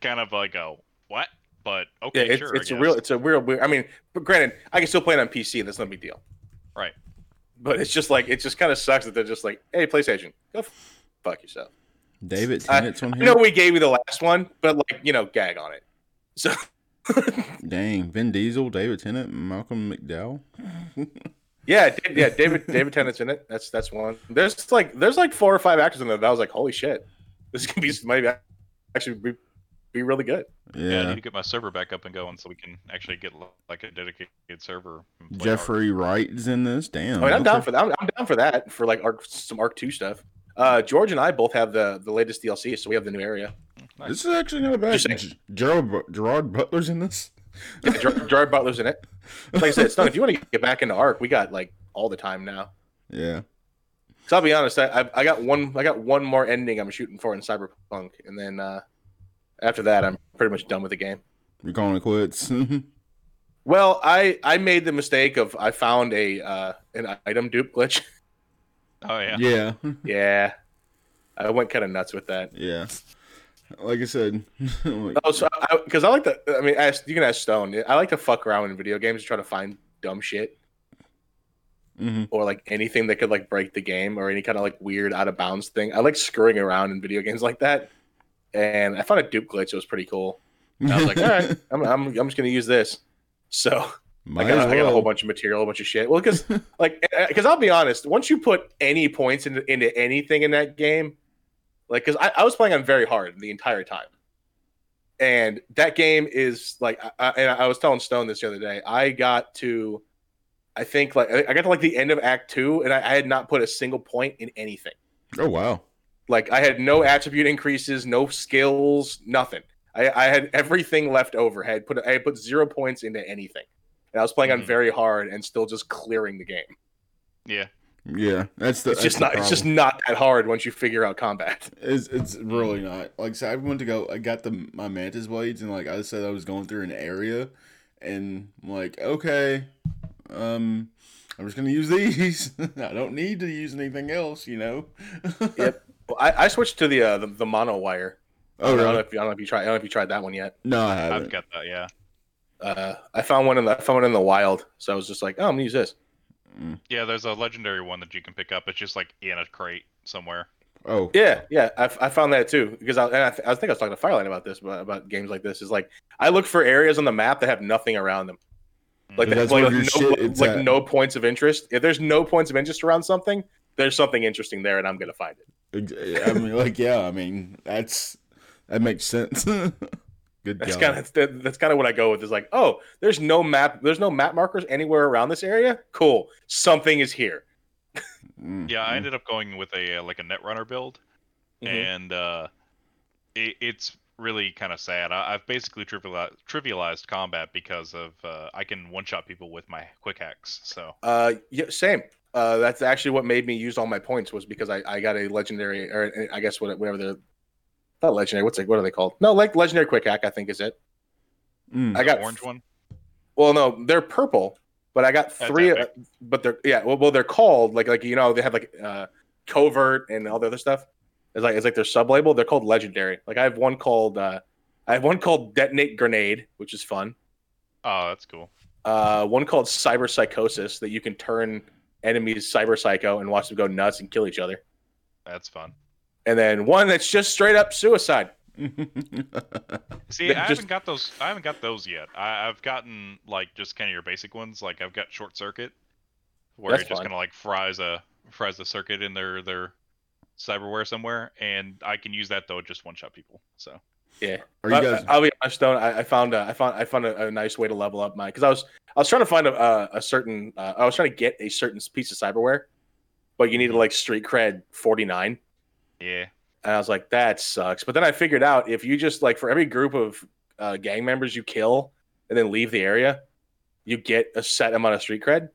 kind of like a what? But okay, Yeah, it's, sure. I it's a real, it's a real weird. I mean, but granted, I can still play it on PC, and that's no big deal. Right. But it's just like it just kind of sucks that they're just like, hey, PlayStation, go f- fuck yourself. David I- Tennant's on I here. know we gave you the last one, but like you know, gag on it. So <laughs> Dang, Vin Diesel, David Tennant, Malcolm McDowell. <laughs> yeah, yeah, David David Tennant's in it. That's that's one. There's like there's like four or five actors in there. That I was like, holy shit, this can be maybe actually be, be really good. Yeah, I need to get my server back up and going so we can actually get like a dedicated server. and play Ark. Jeffrey Wright's in this. Damn. I mean, I'm down for that. I'm, I'm down for that for like ark, some Ark Two stuff. Uh, George and I both have the the latest DLC, so we have the new area. This is actually not a bad. Just saying. G- Gerald Gerard Butler's in this. Yeah, Ger- <laughs> Gerard Butler's in it. Like I said, Stone, if you want to get back into Ark, we got like all the time now. Yeah. So I'll be honest, I, I I got one I got one more ending I'm shooting for in Cyberpunk, and then uh, after that, I'm pretty much done with the game. You're calling it quits. <laughs> Well, I I made the mistake of I found a uh, an item dupe glitch. <laughs> Oh yeah. yeah. <laughs> yeah, I went kind of nuts with that. Yeah. Like I said, <laughs> like, Oh, so because I, like to. I mean, ask, you can ask Stone. I like to fuck around in video games and try to find dumb shit mhm. or like anything that could like break the game or any kind of like weird out of bounds thing. I like screwing around in video games <laughs> like that. And I found a dupe glitch. It was pretty cool. And I was like, all right, I'm, I'm, I'm just gonna use this. So Might I got, as I got a whole bunch of material, a bunch of shit. Well, because <laughs> like, because I'll be honest, once you put any points into, into anything in that game, like, because I, I was playing on very hard the entire time, and that game is like, I, I, and I was telling Stone this the other day. I got to, I think like I got to like the end of Act Two, and I, I had not put a single point in anything. Oh wow. Like I had no attribute increases, no skills, nothing. I, I had everything left over. I had put I had put zero points into anything, and I was playing on Mhm. very hard and still just clearing the game. Yeah. Yeah, that's the. It's that's just the not. It's just not that hard once you figure out combat. <laughs> It's it's really not. Like so I went to go I got the my mantis blades and like I said I was going through an area and I'm like, okay, um I'm just gonna use these. <laughs> I don't need to use anything else, you know. <laughs> Yep. Well, I, I switched to the, uh, the the mono wire. Oh I don't know if you, I don't know if you tried. I don't know if you tried that one yet. No, I haven't. I've got that. Yeah. Uh, I found one in the I found one in the wild, so I was just like, oh, I'm gonna use this. Yeah. There's a legendary one that you can pick up. It's just like in a crate somewhere. Oh, Yeah, yeah, I, I found that too because I, and I, th- I think I was talking to Firelight about this about, about games like this. Is like I look for areas on the map that have nothing around them, like, But that, that's like, like no, shit like at. no points of interest. If there's no points of interest around something, there's something interesting there, and I'm gonna find it. I mean, like, yeah, I mean, that's that makes sense. <laughs> Good That's kind of that, that's kind of what I go with. Is like, oh, there's no map. There's no map markers anywhere around this area. Cool, something is here. Mm, Yeah, I ended up going with a uh, like a netrunner build, Mhm. and uh, it, it's really kind of sad. I, I've basically trivialized, trivialized combat because of uh, I can one shot people with my quick hacks. So Uh, yeah, same. Uh, that's actually what made me use all my points was because I, I got a legendary or uh, I guess whatever the not legendary. What's it? What are they called? No, like legendary quick hack. I think is it. Mm. I the got orange one. Well, no, they're purple, but I got That's three. uh, epic. but they're yeah. Well, well, they're called like like you know they have like uh covert and all the other stuff. It's like it's like their sub label. They're called legendary. Like I have one called uh I have one called detonate grenade, which is fun. Oh, that's cool. Uh, one called cyber psychosis that you can turn enemies cyber psycho and watch them go nuts and kill each other. That's fun. And then one that's just straight up suicide. <laughs> See, I just- haven't got those. I haven't got those yet. I, I've gotten like just kind of your basic ones. Like I've got short circuit, where That's it just kind of like fries a fries the circuit in their their cyberware somewhere, and I can use that though just one shot people. So Yeah. Are you I- guys? I'll be honest, though. I, I found uh, I found I found a, a nice way to level up my because I was I was trying to find a a, a certain uh, I was trying to get a certain piece of cyberware, but you need to like street cred forty nine, yeah, and I was like that sucks. But then I figured out if you just like for every group of uh, gang members you kill and then leave the area, you get a set amount of street cred.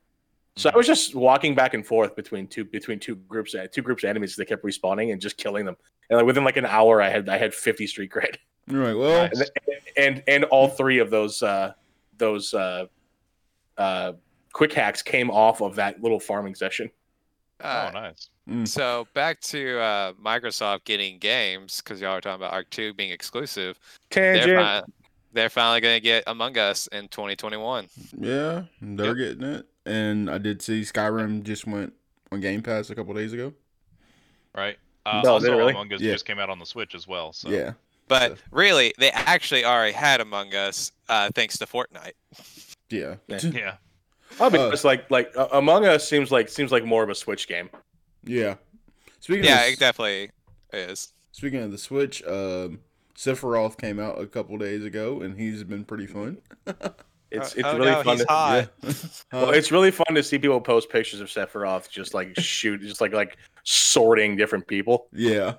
So I was just walking back and forth between two between two groups uh, two groups of enemies that kept respawning and just killing them. And like within like an hour, I had I had fifty street cred You're right. Well, Nice. and and all three of those uh those uh uh quick hacks came off of that little farming session Uh, oh nice. mm, So back to uh, Microsoft getting games because y'all were talking about Ark Two being exclusive. They're, fi- they're finally going to get Among Us in 2021. yeah, they're Yep. getting it. And I did see Skyrim just went on Game Pass a couple days ago. Right. Uh, No, also, it really? Among Us Yeah. just came out on the Switch as well. So Yeah. But So- really, they actually already had Among Us uh, thanks to Fortnite. Yeah. Yeah. <laughs> yeah. oh, but Uh, it's like like uh, among us seems like seems like more of a switch game Yeah. Speaking Yeah, of it definitely is. speaking of the Switch, um, Sephiroth came out a couple days ago, and he's been pretty fun. <laughs> it's Oh- it's oh really no, fun he's to, hot. Yeah. <laughs> <laughs> well, it's really fun to see people post pictures of Sephiroth just like shoot just like like sorting different people yeah.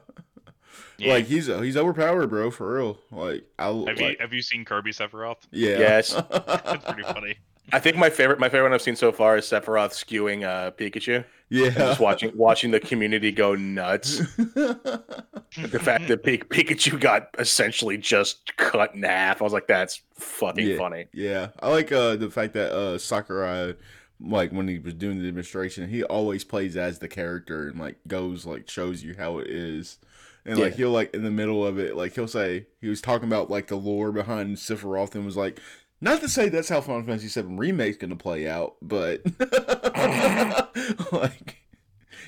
Yeah. Like he's he's overpowered, bro, for real. Like I have like, you have you seen Kirby Sephiroth? yeah. Yes. That's pretty funny. I think my favorite my favorite one I've seen so far is Sephiroth skewing uh Pikachu yeah. and just watching watching the community go nuts <laughs> the fact that Pik- Pikachu got essentially just cut in half. I was like, that's fucking Yeah. funny. Yeah, I like uh the fact that uh Sakurai, like when he was doing the demonstration, he always plays as the character and like goes like shows you how it is, and like Yeah. he'll like in the middle of it, like he'll say he was talking about like the lore behind Sephiroth and was like. Not to say that's how Final Fantasy VII Remake's gonna play out, but <laughs> like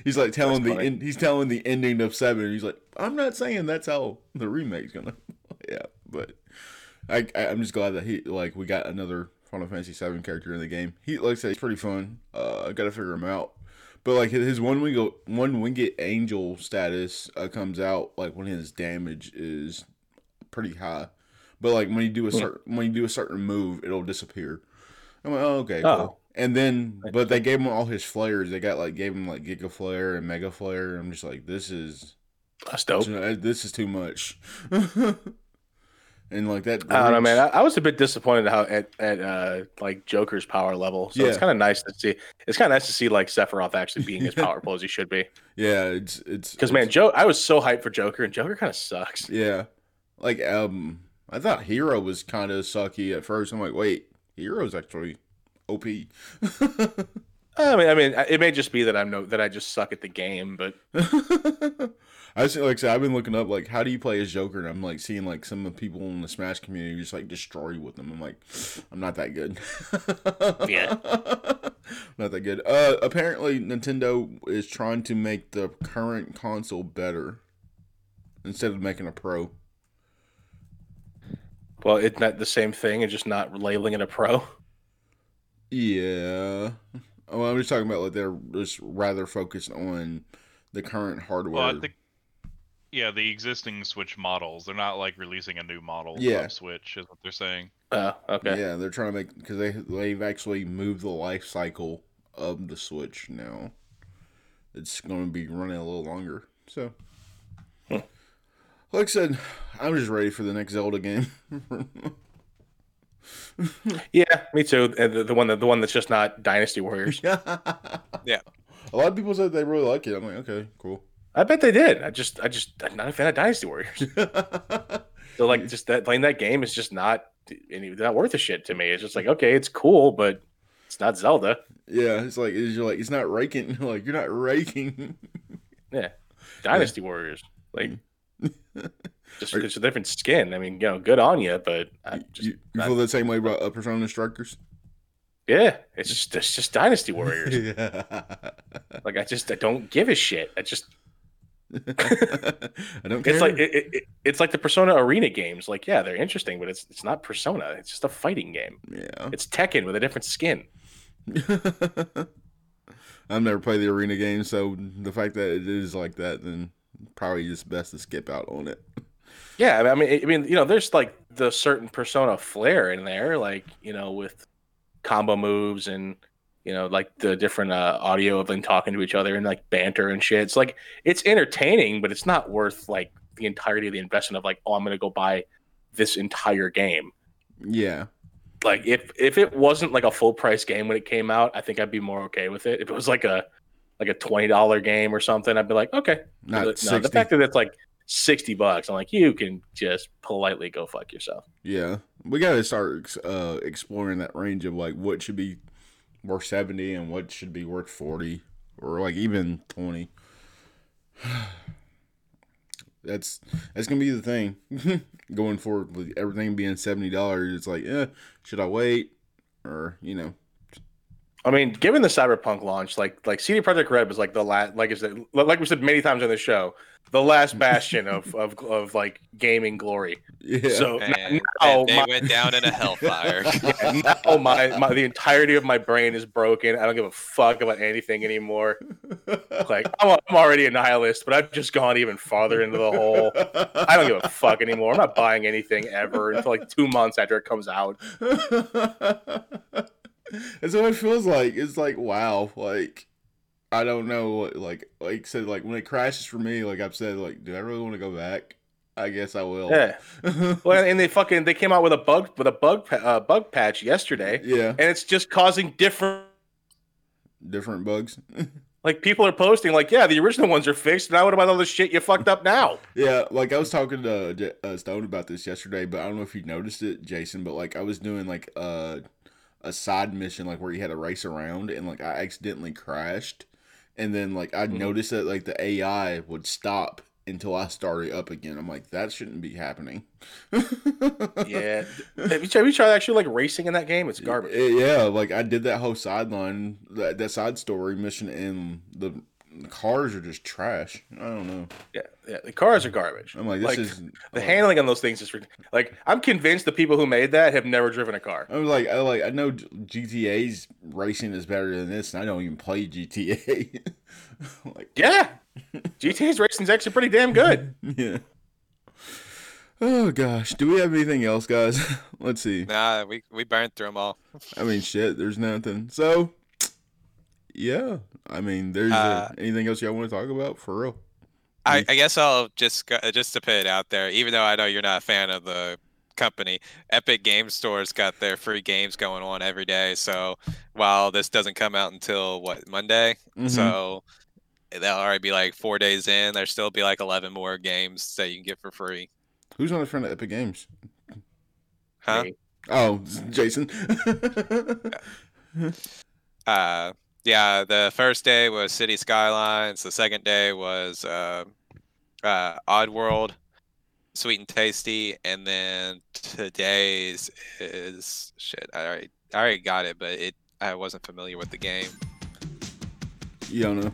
he's like telling the end, he's telling the ending of seven. He's like, I'm not saying that's how the remake's gonna play out, but I, I I'm just glad that he like we got another Final Fantasy VII character in the game. He like I said, he's pretty fun. Uh, I gotta figure him out. But like his one wing one winged angel status uh, comes out like when his damage is pretty high. But like when you do a Hmm. certain when you do a certain move, it'll disappear. I'm like, oh okay, Oh. cool. And then, but they gave him all his flares. They got like gave him like Giga Flare and Mega Flare. I'm just like, this is That's dope. this is too much. <laughs> and like that. I don't know, man. I, I was a bit disappointed how at, at uh like Joker's power level. So it's kind of nice to see. It's kind of nice to see like Sephiroth actually being as <laughs> powerful as he should be. Yeah, it's it's Because man, Joe, I was so hyped for Joker, and Joker kind of sucks. Yeah, like um, I thought Hero was kind of sucky at first. I'm like, wait, Hero's actually OP. <laughs> I mean, I mean, it may just be that I'm no that I just suck at the game, but <laughs> I see, like I said, I've been looking up like how do you play as Joker, and I'm like seeing like some of the people in the Smash community just like destroy with them. I'm like, I'm not that good. <laughs> Yeah. not that good. Uh, apparently Nintendo is trying to make the current console better instead of making a pro. Well, it's not the same thing, and just not labeling it a pro. Yeah. Well, I'm just talking about like they're just rather focused on the current hardware. Well, I think Yeah, the existing Switch models. They're not like releasing a new model Yeah. of Switch, is what they're saying. Uh, okay. Yeah, they're trying to make because they they've actually moved the life cycle of the Switch now. It's going to be running a little longer. So. Like I said, I'm just ready for the next Zelda game. <laughs> Yeah, me too. Uh, the, the one that the one that's just not Dynasty Warriors. <laughs> Yeah. A lot of people said they really like it. I'm like, okay, cool. I bet they did. I just I just I'm not a fan of Dynasty Warriors. <laughs> So like just that playing that game is just not any not worth a shit to me. It's just like okay, it's cool, but it's not Zelda. yeah, it's like it's, you're like it's not raking. Like you're not raking. Yeah. Dynasty Warriors, like mm. Just it's a different skin. I mean, you know, good on you, but I just you, you feel the same way about uh, Persona Strikers? yeah, it's just it's just Dynasty Warriors. <laughs> yeah. like I just I don't give a shit. I just <laughs> I don't care. it's like it, it- it's like the Persona Arena games. Like yeah, they're interesting, but it's it's not Persona. It's just a fighting game. yeah. It's Tekken with a different skin. <laughs> I've never played the arena game, so the fact that it is like that, then probably just best to skip out on it. Yeah, I mean, I mean, you know, there's like the certain persona flair in there, like you know, with combo moves and you know, like the different uh, audio of them talking to each other and like banter and shit. It's like it's entertaining, but it's not worth like the entirety of the investment of like, oh, I'm gonna go buy this entire game. Yeah, Like if if it wasn't like a full price game when it came out, I think I'd be more okay with it. If it was like a like a twenty dollar game or something, I'd be like, okay, not no, the fact that it's like sixty bucks, I'm like, you can just politely go fuck yourself. yeah, we got to start uh, exploring that range of like what should be worth seventy and what should be worth forty, or like even twenty. <sighs> That's that's gonna be the thing <laughs> going forward with everything being seventy dollars. It's like, eh, should I wait, or you know, I mean, given the Cyberpunk launch, like like CD Projekt Red was like the last, like I said, like we said many times on the show, the last bastion of <laughs> of of like gaming glory. yeah, So And, now, and they my, went down in a hellfire. <laughs> yeah, now my, my the entirety of my brain is broken. I don't give a fuck about anything anymore. Like I'm, I'm already a nihilist, but I've just gone even farther into the hole. I don't give a fuck anymore. I'm not buying anything ever until like two months after it comes out. <laughs> That's what it feels like. It's like wow, like I don't know what like like said like when it crashes for me, like I've said, like, do I really want to go back? I guess I will. Yeah. <laughs> Well, and they fucking they came out with a bug with a bug uh, bug patch yesterday, yeah, and it's just causing different. different bugs. <laughs> Like people are posting, like, yeah, the original ones are fixed. Now what about all the shit you fucked up now? yeah, like I was talking to J- uh, Stone about this yesterday, but I don't know if you noticed it, Jason. But like I was doing like uh, a side mission, like where you had to race around, and like I accidentally crashed, and then like I Mhm. noticed that like the AI would stop until I started up again. I'm like, that shouldn't be happening. Yeah, <laughs> have you, tried, have you tried actually like racing in that game? It's garbage. Eh, Yeah, like I did that whole sideline, that, that side story mission, in the, the cars are just trash. I don't know. Yeah, yeah, the cars are garbage. I'm like, this Like, is The like, handling on those things is like I'm convinced the people who made that have never driven a car. I'm like, I like, I know GTA's racing is better than this, and I don't even play GTA. <laughs> like, Yeah, GTA's racing is actually pretty damn good. <laughs> yeah. Oh gosh, do we have anything else, guys? <laughs> Let's see. nah, we we burned through them all. I mean, shit, there's nothing. So, yeah, I mean, there's uh, Uh, anything else y'all want to talk about for real? I, I guess I'll just just to put it out there, even though I know you're not a fan of the company, Epic Game Store's got their free games going on every day. So while this doesn't come out until what Monday, Mhm. so they'll already be like four days in. There'll still be like 11 more games that you can get for free. Who's not a friend of Epic Games? Huh? Me. Oh, Jason. <laughs> Uh, yeah, the first day was City Skylines. The second day was uh, uh, Oddworld, Sweet and Tasty, and then today's is shit. I already, I already got it, but it I wasn't familiar with the game. you don't know.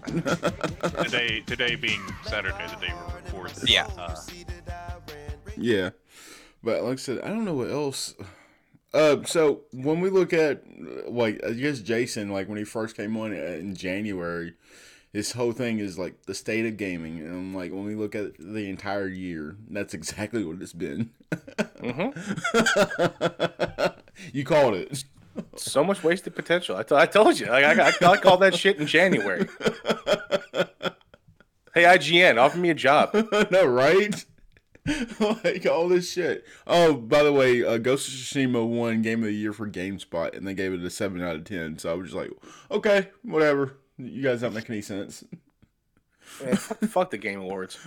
<laughs> Today, today being Saturday, the day we record this. Yeah. Uh, yeah, but like I said, I don't know what else. Uh, so when we look at like I guess Jason, like when he first came on in January, this whole thing is like the state of gaming, and like, when we look at the entire year, that's exactly what it's been. hmm <laughs> you called it. So much wasted potential. I, t- I told you. Like, I, I, I called that shit in January. <laughs> Hey, IGN, offer me a job. <laughs> no, right? <laughs> like all this shit. Oh, by the way, uh, Ghost of Tsushima won Game of the Year for GameSpot, and they gave it a seven out of ten. So I was just like, okay, whatever. You guys don't make any sense. Man, <laughs> fuck, the Game Awards. <laughs>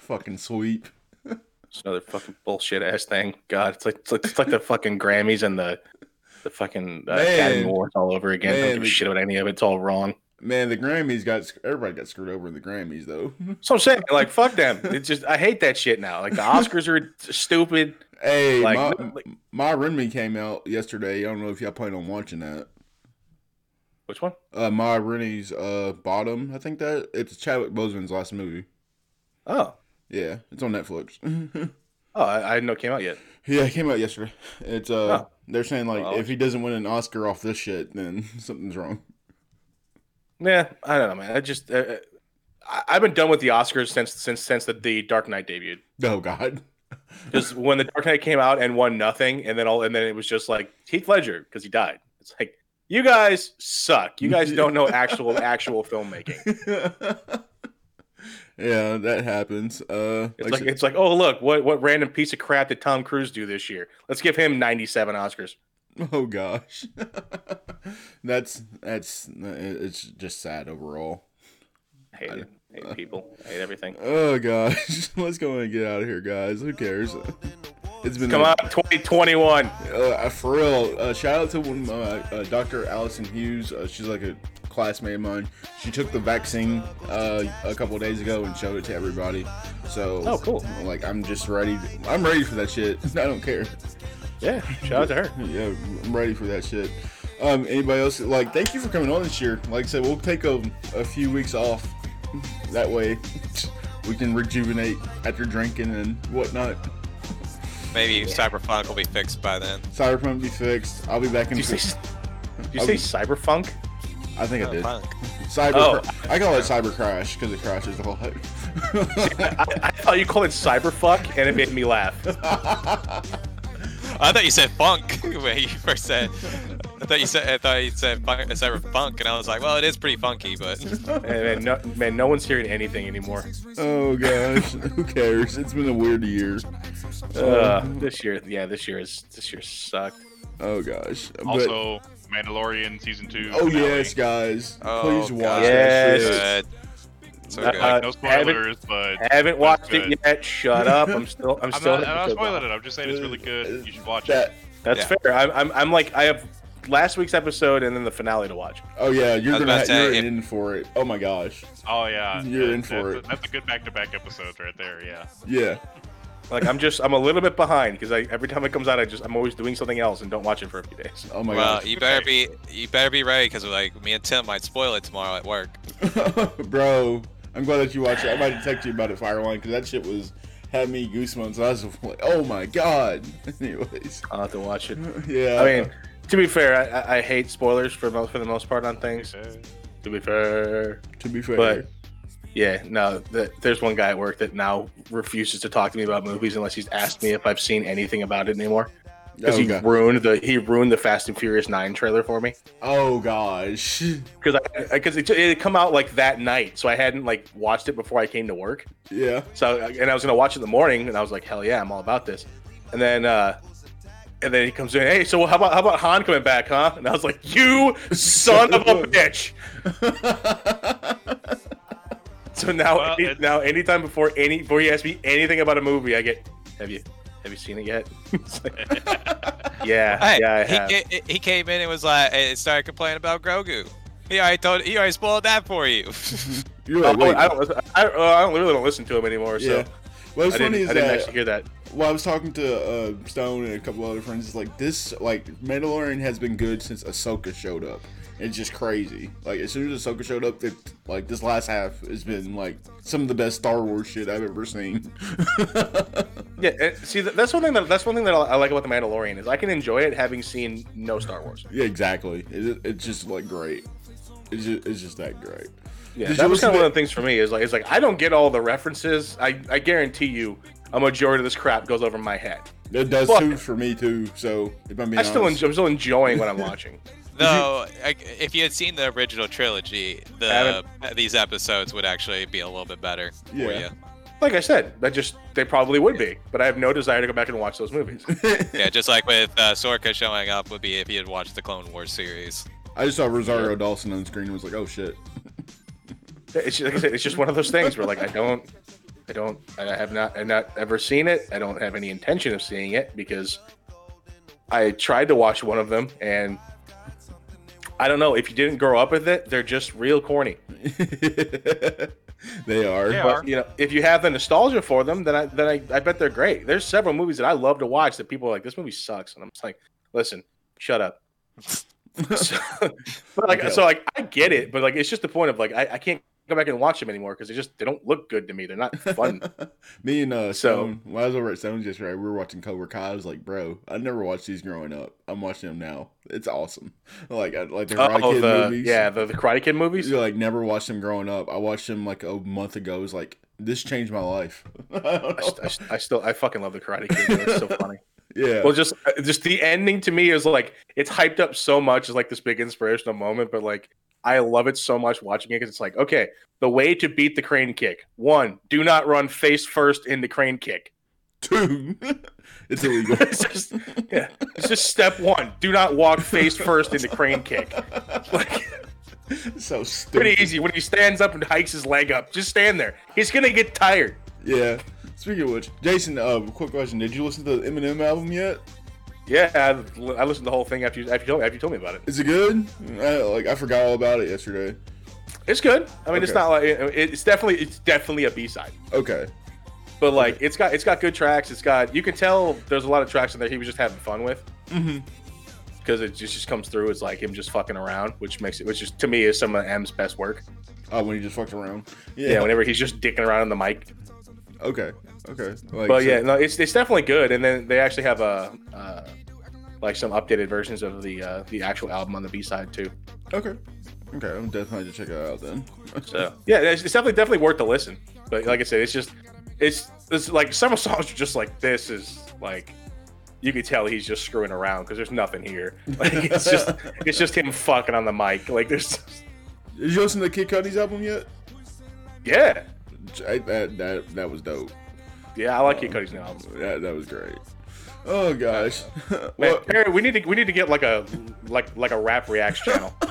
Fucking sweep. It's another fucking bullshit ass thing. God, it's like it's like, it's like the fucking Grammys and the the fucking uh, Academy Awards all over again. Man, Don't give a shit about any of it. It's all wrong. Man, the Grammys got everybody got screwed over in the Grammys though. So I'm saying, like, fuck <laughs> them. It's just I hate that shit now. Like the Oscars are stupid. hey, Like, my, like- Ma Rainey came out yesterday. I don't know if y'all plan on watching that. Which one? Uh, Ma Rainey's uh bottom. I think that it's Chadwick Boseman's last movie. Oh, Yeah, it's on Netflix. <laughs> oh, I, I didn't know it came out yet. Yeah, it came out yesterday. It's uh, Oh. they're saying like Well, if he doesn't win an Oscar off this shit, then <laughs> something's wrong. Yeah, I don't know, man. I just uh, I, I've been done with the Oscars since since since the, the Dark Knight debuted. Oh God. <laughs> Just when the Dark Knight came out and won nothing, and then all and then it was just like Heath Ledger because he died. It's like you guys suck. You guys don't know actual <laughs> actual filmmaking. <laughs> yeah, that happens. Uh, It's like like it's like oh look what what random piece of crap did Tom Cruise do this year? Let's give him ninety seven Oscars. <laughs> oh gosh, <laughs> that's that's it's just sad overall. I hate it. I hate people. I hate everything. Oh gosh, <laughs> let's go and get out of here, guys. Who cares? It's been Come a- on, twenty twenty one. Uh, for real, uh, shout out to one, uh, uh, Dr. Allison Hughes. Uh, she's like a classmate of mine. She took the vaccine uh, a couple days ago and showed it to everybody. So, Oh, cool. Like, I'm just ready. I'm ready for that shit. I don't care. Yeah, shout out to her. <laughs> Yeah, I'm ready for that shit. Um, anybody else? Like, thank you for coming on this year. Like I said, we'll take a, a few weeks off. That way, <laughs> we can rejuvenate after drinking and whatnot. Maybe Cyberpunk will be fixed by then. Cyberpunk be fixed. I'll be back in. Did you say, did you say cyberpunk? I think I did. Cyberpunk. Cyber. Oh. cra- I call it cyber crash because it crashes a lot. <laughs> I, I thought you called it cyberfuck, and it made me laugh. I thought you said funk <laughs> when you first said. I thought you said. I thought you said funk, cyberpunk, and I was like, well, it is pretty funky, but <laughs> And man, no, man, no one's hearing anything anymore. oh gosh, <laughs> who cares? It's been a weird year. Uh, this year, yeah, this year is this year sucked. Oh gosh. But- Also, Mandalorian season two. oh finale. yes, guys, Oh, please watch God. that Yes. shit. Good. So Uh, good. uh, No spoilers, but I Haven't watched good. it yet. Shut up. I'm still. <laughs> I'm I'm still. not, I'm not spoiling it. I'm just saying it's really good. You should watch it. That's Yeah. fair. I'm, I'm. I'm like. I have last week's episode and then the finale to watch. Oh yeah, you're gonna ha- to say, you're if- in for it. Oh my gosh. Oh yeah, You're yeah, in for that's it. A, that's a good back-to-back episode right there. Yeah. Yeah. Like I'm just. I'm a little bit behind because I every time it comes out, I just. I'm always doing something else and don't watch it for a few days. Oh my God. well, gosh. you better be you better be ready because like me and Tim might spoil it tomorrow at work. <laughs> Bro, I'm glad that you watched it. I might have texted you about it, Fireline, because that shit was had me goosebumps. I was <laughs> like, oh my god. <laughs> Anyways, I'll have to watch it. <laughs> yeah. I mean, to be fair, I, I- I hate spoilers for most for the most part on things. To be fair, to be fair, but yeah, no. The, there's one guy at work that now refuses to talk to me about movies unless he's asked me if I've seen anything about it anymore. Because oh, he God. ruined the he ruined the Fast and Furious Nine trailer for me. oh gosh. <laughs> Because I because it, it had come out like that night, so I hadn't like watched it before I came to work. Yeah. So and I was gonna watch it in the morning, and I was like, hell yeah, I'm all about this. And then uh and then he comes in, hey, so how about how about Han coming back, huh? And I was like, you son of a <laughs> bitch. <laughs> So now, Well, any- now, anytime before any before he asks me anything about a movie, I get, have you have you seen it yet? <laughs> Like, <laughs> yeah, Hey, yeah, I he, have. he came in and was like, and started complaining about Grogu. He already told, he already spoiled that for you. <laughs> You're Oh, like, wait. I don't, I, uh, I don't really don't listen to him anymore. So yeah. What's I funny didn't, is I didn't that actually hear that. well, I was talking to uh, Stone and a couple other friends. It's like this, like Mandalorian has been good since Ahsoka showed up. It's just crazy. Like as soon as Ahsoka showed up, it, like this last half has been like some of the best Star Wars shit I've ever seen. <laughs> Yeah, and see, that's one thing that that's one thing that I like about the Mandalorian is I can enjoy it having seen no Star Wars. yeah, exactly. It, it's just like great. It's just, it's just that great. Yeah, Did that was kind of one of the things for me. Is like, it's like I don't get all the references. I, I guarantee you, a majority of this crap goes over my head. It does Fuck. too for me too. So if I'm I still, honest, enjoy, I'm still enjoying what I'm watching. <laughs> Though, I- if you had seen the original trilogy, the Haven't. these episodes would actually be a little bit better for Yeah. you. Like I said, that just they probably would be, but I have no desire to go back and watch those movies. <laughs> Yeah, just like with uh, Sorka showing up would be if you had watched the Clone Wars series. I just saw Rosario Dawson on screen and was like, oh shit. It's just, like I said, it's just one of those things where like I don't, I don't, I have not, I've not ever seen it. I don't have any intention of seeing it because I tried to watch one of them and I don't know if you didn't grow up with it, they're just real corny. <laughs> they are. They But are. you know, if you have the nostalgia for them, then I then I, I bet they're great. There's several movies that I love to watch that people are like, this movie sucks, and I'm just like, listen, shut up. <laughs> <laughs> so, but like, Okay. so like, I get it, but like, it's just the point of like, I, I can't go back and watch them anymore because they just they don't look good to me. They're not fun. <laughs> Me and uh, So- Stone, when I was over at Stone's yesterday, we were watching Cobra Kai. I was like, bro, I never watched these growing up. I'm watching them now. It's awesome. <laughs> Like, I, like the Karate oh, Kid the movies. yeah, the, the Karate Kid movies. You, like never watched them growing up. I watched them like a month ago. It was like this changed my life. <laughs> I I, know. st- I, st- I still I fucking love the Karate Kid. It's so funny. Yeah. Well, just uh, just the ending to me is like it's hyped up so much as like this big inspirational moment, but like I love it so much watching it because it's like okay, the way to beat the crane kick: one, do not run face first into crane kick. Two. <laughs> it's illegal. <laughs> It's just yeah, it's just step one: do not walk face first into crane kick. Like <laughs> so stupid. pretty easy. When he stands up and hikes his leg up, just stand there. He's gonna get tired. Yeah. Speaking of which, Jason, uh, quick question: Did you listen to the Eminem album yet? Yeah, I, I listened to the whole thing after you after you told me after you told me about it. Is it good? I, like I forgot all about it yesterday. It's good. I mean, it's not like it's definitely it's definitely a B side. Okay. But like it's got it's got good tracks. It's got you can tell there's a lot of tracks in there he was just having fun with Mm-hmm. because it just, just comes through as like him just fucking around, which makes it which is to me is some of M's best work. Oh, when he just fucked around. Yeah, Yeah. whenever he's just dicking around on the mic. okay. Okay. Like, But so- yeah, no, it's it's definitely good. And then they actually have a uh, like some updated versions of the uh, the actual album on the B side too. Okay. Okay. I'm definitely going to check that out then. <laughs> So yeah, it's, it's definitely definitely worth the listen. But like I said, it's just it's it's like some of songs are just like this is like you could tell he's just screwing around because there's nothing here. <laughs> Like it's just <laughs> it's just him fucking on the mic. Like there's Did you listen to Kid Cudi's album yet? yeah I, that that that was dope. Yeah I like Kid Cudi's new album. That that was great. Oh gosh. <laughs> <laughs> Man, well, Perry, we need to we need to get like a like like a rap reacts channel. <laughs>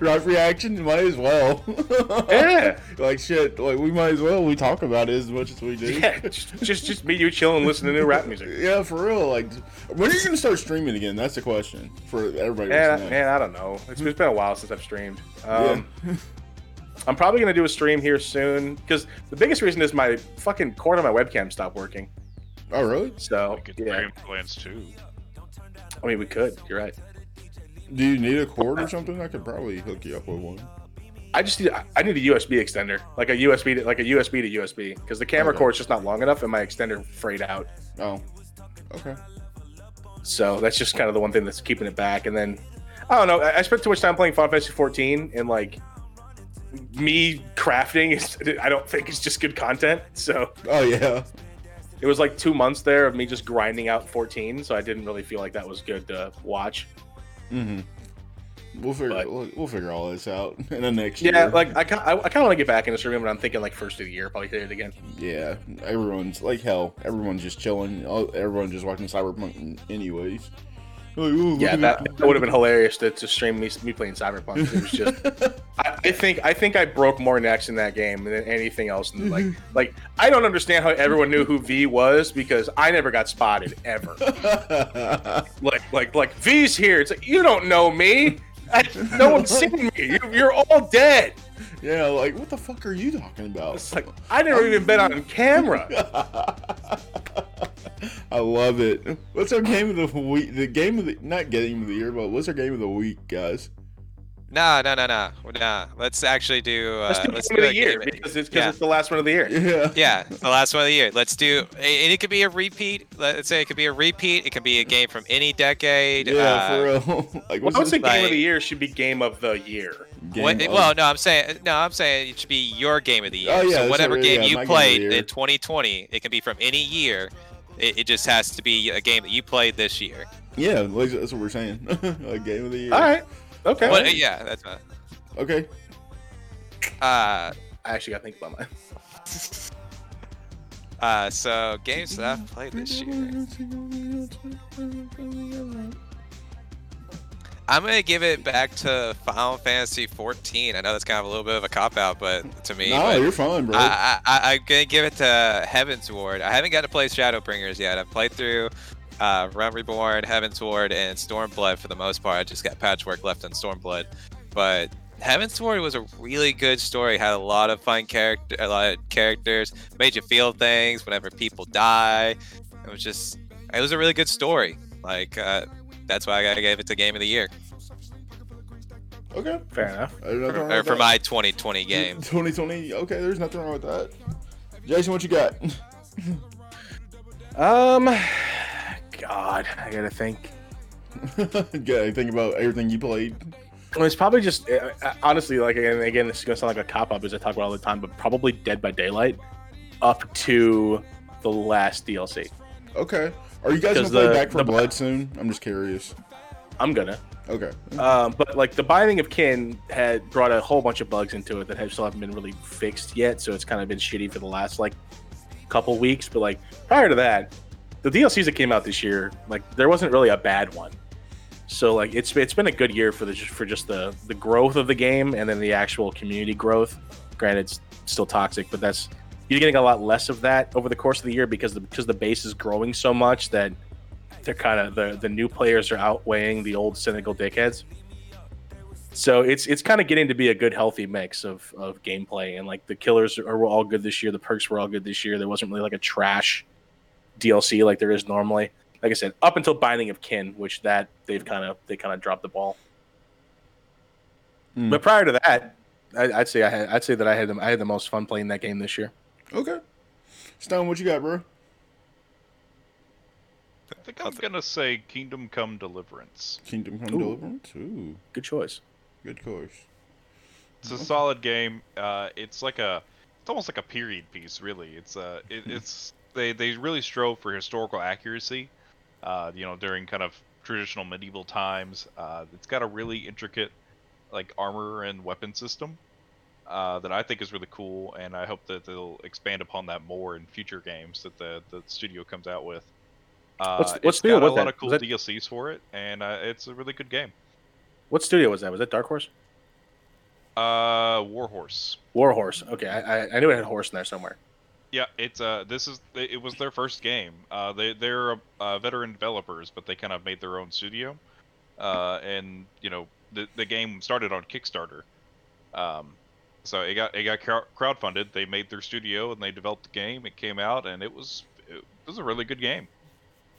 rap reaction might as well. Yeah. Like shit. Like we might as well. We talk about it as much as we do. Yeah, just just just me you chilling and listening to new rap music. Yeah, for real. Like, when are you gonna start streaming again? That's the question for everybody. Man, I, man, I don't know. It's, it's been a while since I've streamed. Um, I'm probably gonna do a stream here soon because the biggest reason is my fucking cord on my webcam stopped working. Oh, really? So We could yeah, stream plans too. I mean we could. You're right. Do you need a cord or something? I could probably hook you up with one. I just need I need a USB extender, like a USB to, like a USB to USB, because the camera Okay. cord's just not long enough and my extender frayed out. Oh, okay. So that's just kind of the one thing that's keeping it back. And then I don't know. I, I spent too much time playing Final Fantasy 14 and like me crafting is I don't think it's just good content. So Oh yeah. it was like two months there of me just grinding out 14. So I didn't really feel like that was good to watch. Mm-hmm. We'll figure But- we'll, we'll figure all this out <laughs> in the next year. Yeah, like I, I, I kind of want to get back into streaming, but I'm thinking like first of the year, probably hit it again. yeah. Everyone's like hell. Everyone's just chilling. Everyone's just watching Cyberpunk anyways. Like, Yeah, that, that would have been hilarious to, to stream me, me playing Cyberpunk. It was just, <laughs> I, I think I think I broke more necks in that game than anything else. And like, mm-hmm. like I don't understand how everyone knew who V was because I never got spotted ever. <laughs> like, like, like V's here. It's like you don't know me. I, no one's <laughs> seen me. You, you're all dead. yeah, like what the fuck are you talking about? It's like I never even been on camera. I love it. What's our game of the week? The game of the not game of the year, but what's our game of the week, guys? No, no, no, no, nah. Let's actually do. Uh, Let's do let's game of do the a year game- because it's yeah. it's the last one of the year. Yeah. Yeah, the last one of the year. Let's do, and it could be a repeat. Let's say it could be a repeat. It could be a game from any decade. Yeah, uh, for real. like Well, what's I would say this- game of the year should be game of the year. What- of- well, no, I'm saying no, I'm saying it should be your game of the year. Oh, yeah, so whatever what- game yeah, you my game played in 2020, it can be from any year. It, it just has to be a game that you played this year. yeah, like, that's what we're saying. <laughs> a game of the year. All right. Okay. But uh, yeah, that's not. Okay. Uh, I actually got to think about mine. <laughs> uh, so games that I've played this year. <laughs> I'm gonna give it back to Final Fantasy 14. I know that's kind of a little bit of a cop out, but to me, No, you're fine, bro. I, I, I, I'm gonna give it to Heavensward. I haven't got to play Shadowbringers yet. I've played through uh, Realm Reborn, Heavensward, and Stormblood for the most part. I just got patchwork left on Stormblood, but Heavensward was a really good story. Had a lot of fun character, a lot of characters. Made you feel things whenever people die. It was just, it was a really good story. Like uh, that's why I gave it to Game of the Year okay. Fair enough. For, or for that. my 2020 game. 2020. Okay, there's nothing wrong with that. Jason, what you got? <laughs> Um, God, I gotta think. <laughs> Gotta think about everything you played. Well, it's probably just uh, uh, honestly, like again, again, this is gonna sound like a cop up as I talk about all the time, but probably Dead by Daylight, up to the last DLC. Okay. Are you guys gonna play the- Back for the- Blood soon? I'm just curious. I'm gonna. Okay. Um, but like the Binding of Kin had brought a whole bunch of bugs into it that have still haven't been really fixed yet, so it's kind of been shitty for the last like couple weeks. But like prior to that, the DLCs that came out this year, like there wasn't really a bad one. So like it's it's been a good year for the for just the the growth of the game and then the actual community growth. Granted, it's still toxic, but that's you're getting a lot less of that over the course of the year because the because the base is growing so much that they're kind of the the new players are outweighing the old cynical dickheads. So it's it's kind of getting to be a good healthy mix of of gameplay and like the killers are, were all good this year, the perks were all good this year. There wasn't really like a trash DLC like there is normally. Like I said, up until Binding of Kin, which that they've kind of they kind of dropped the ball. Hmm. But prior to that, I, I'd say I had I'd say that I had the, I had the most fun playing that game this year. Okay. Stone, what you got, bro? I think I'm gonna say Kingdom Come Deliverance. Kingdom Come Ooh. Deliverance. Ooh, Good choice. good choice. It's a solid game. Uh, it's like a, it's almost like a period piece, really. It's uh, it, it's they they really strove for historical accuracy. Uh, you know, during kind of traditional medieval times. Uh, it's got a really intricate, like armor and weapon system. Uh, that I think is really cool, and I hope that they'll expand upon that more in future games that the the studio comes out with. Uh, What's- what it's studio got a lot that? of cool that- DLCs for it, and uh, it's a really good game. What studio was that? Was that Dark Horse? Uh, Warhorse. Warhorse. Okay, I, I I knew it had horse in there somewhere. Yeah, it's uh, this is it was their first game. Uh, they they're uh, veteran developers, but they kind of made their own studio. Uh, and you know the the game started on Kickstarter. Um, so it got it got crowd- crowdfunded. They made their studio and they developed the game. It came out and it was it was a really good game.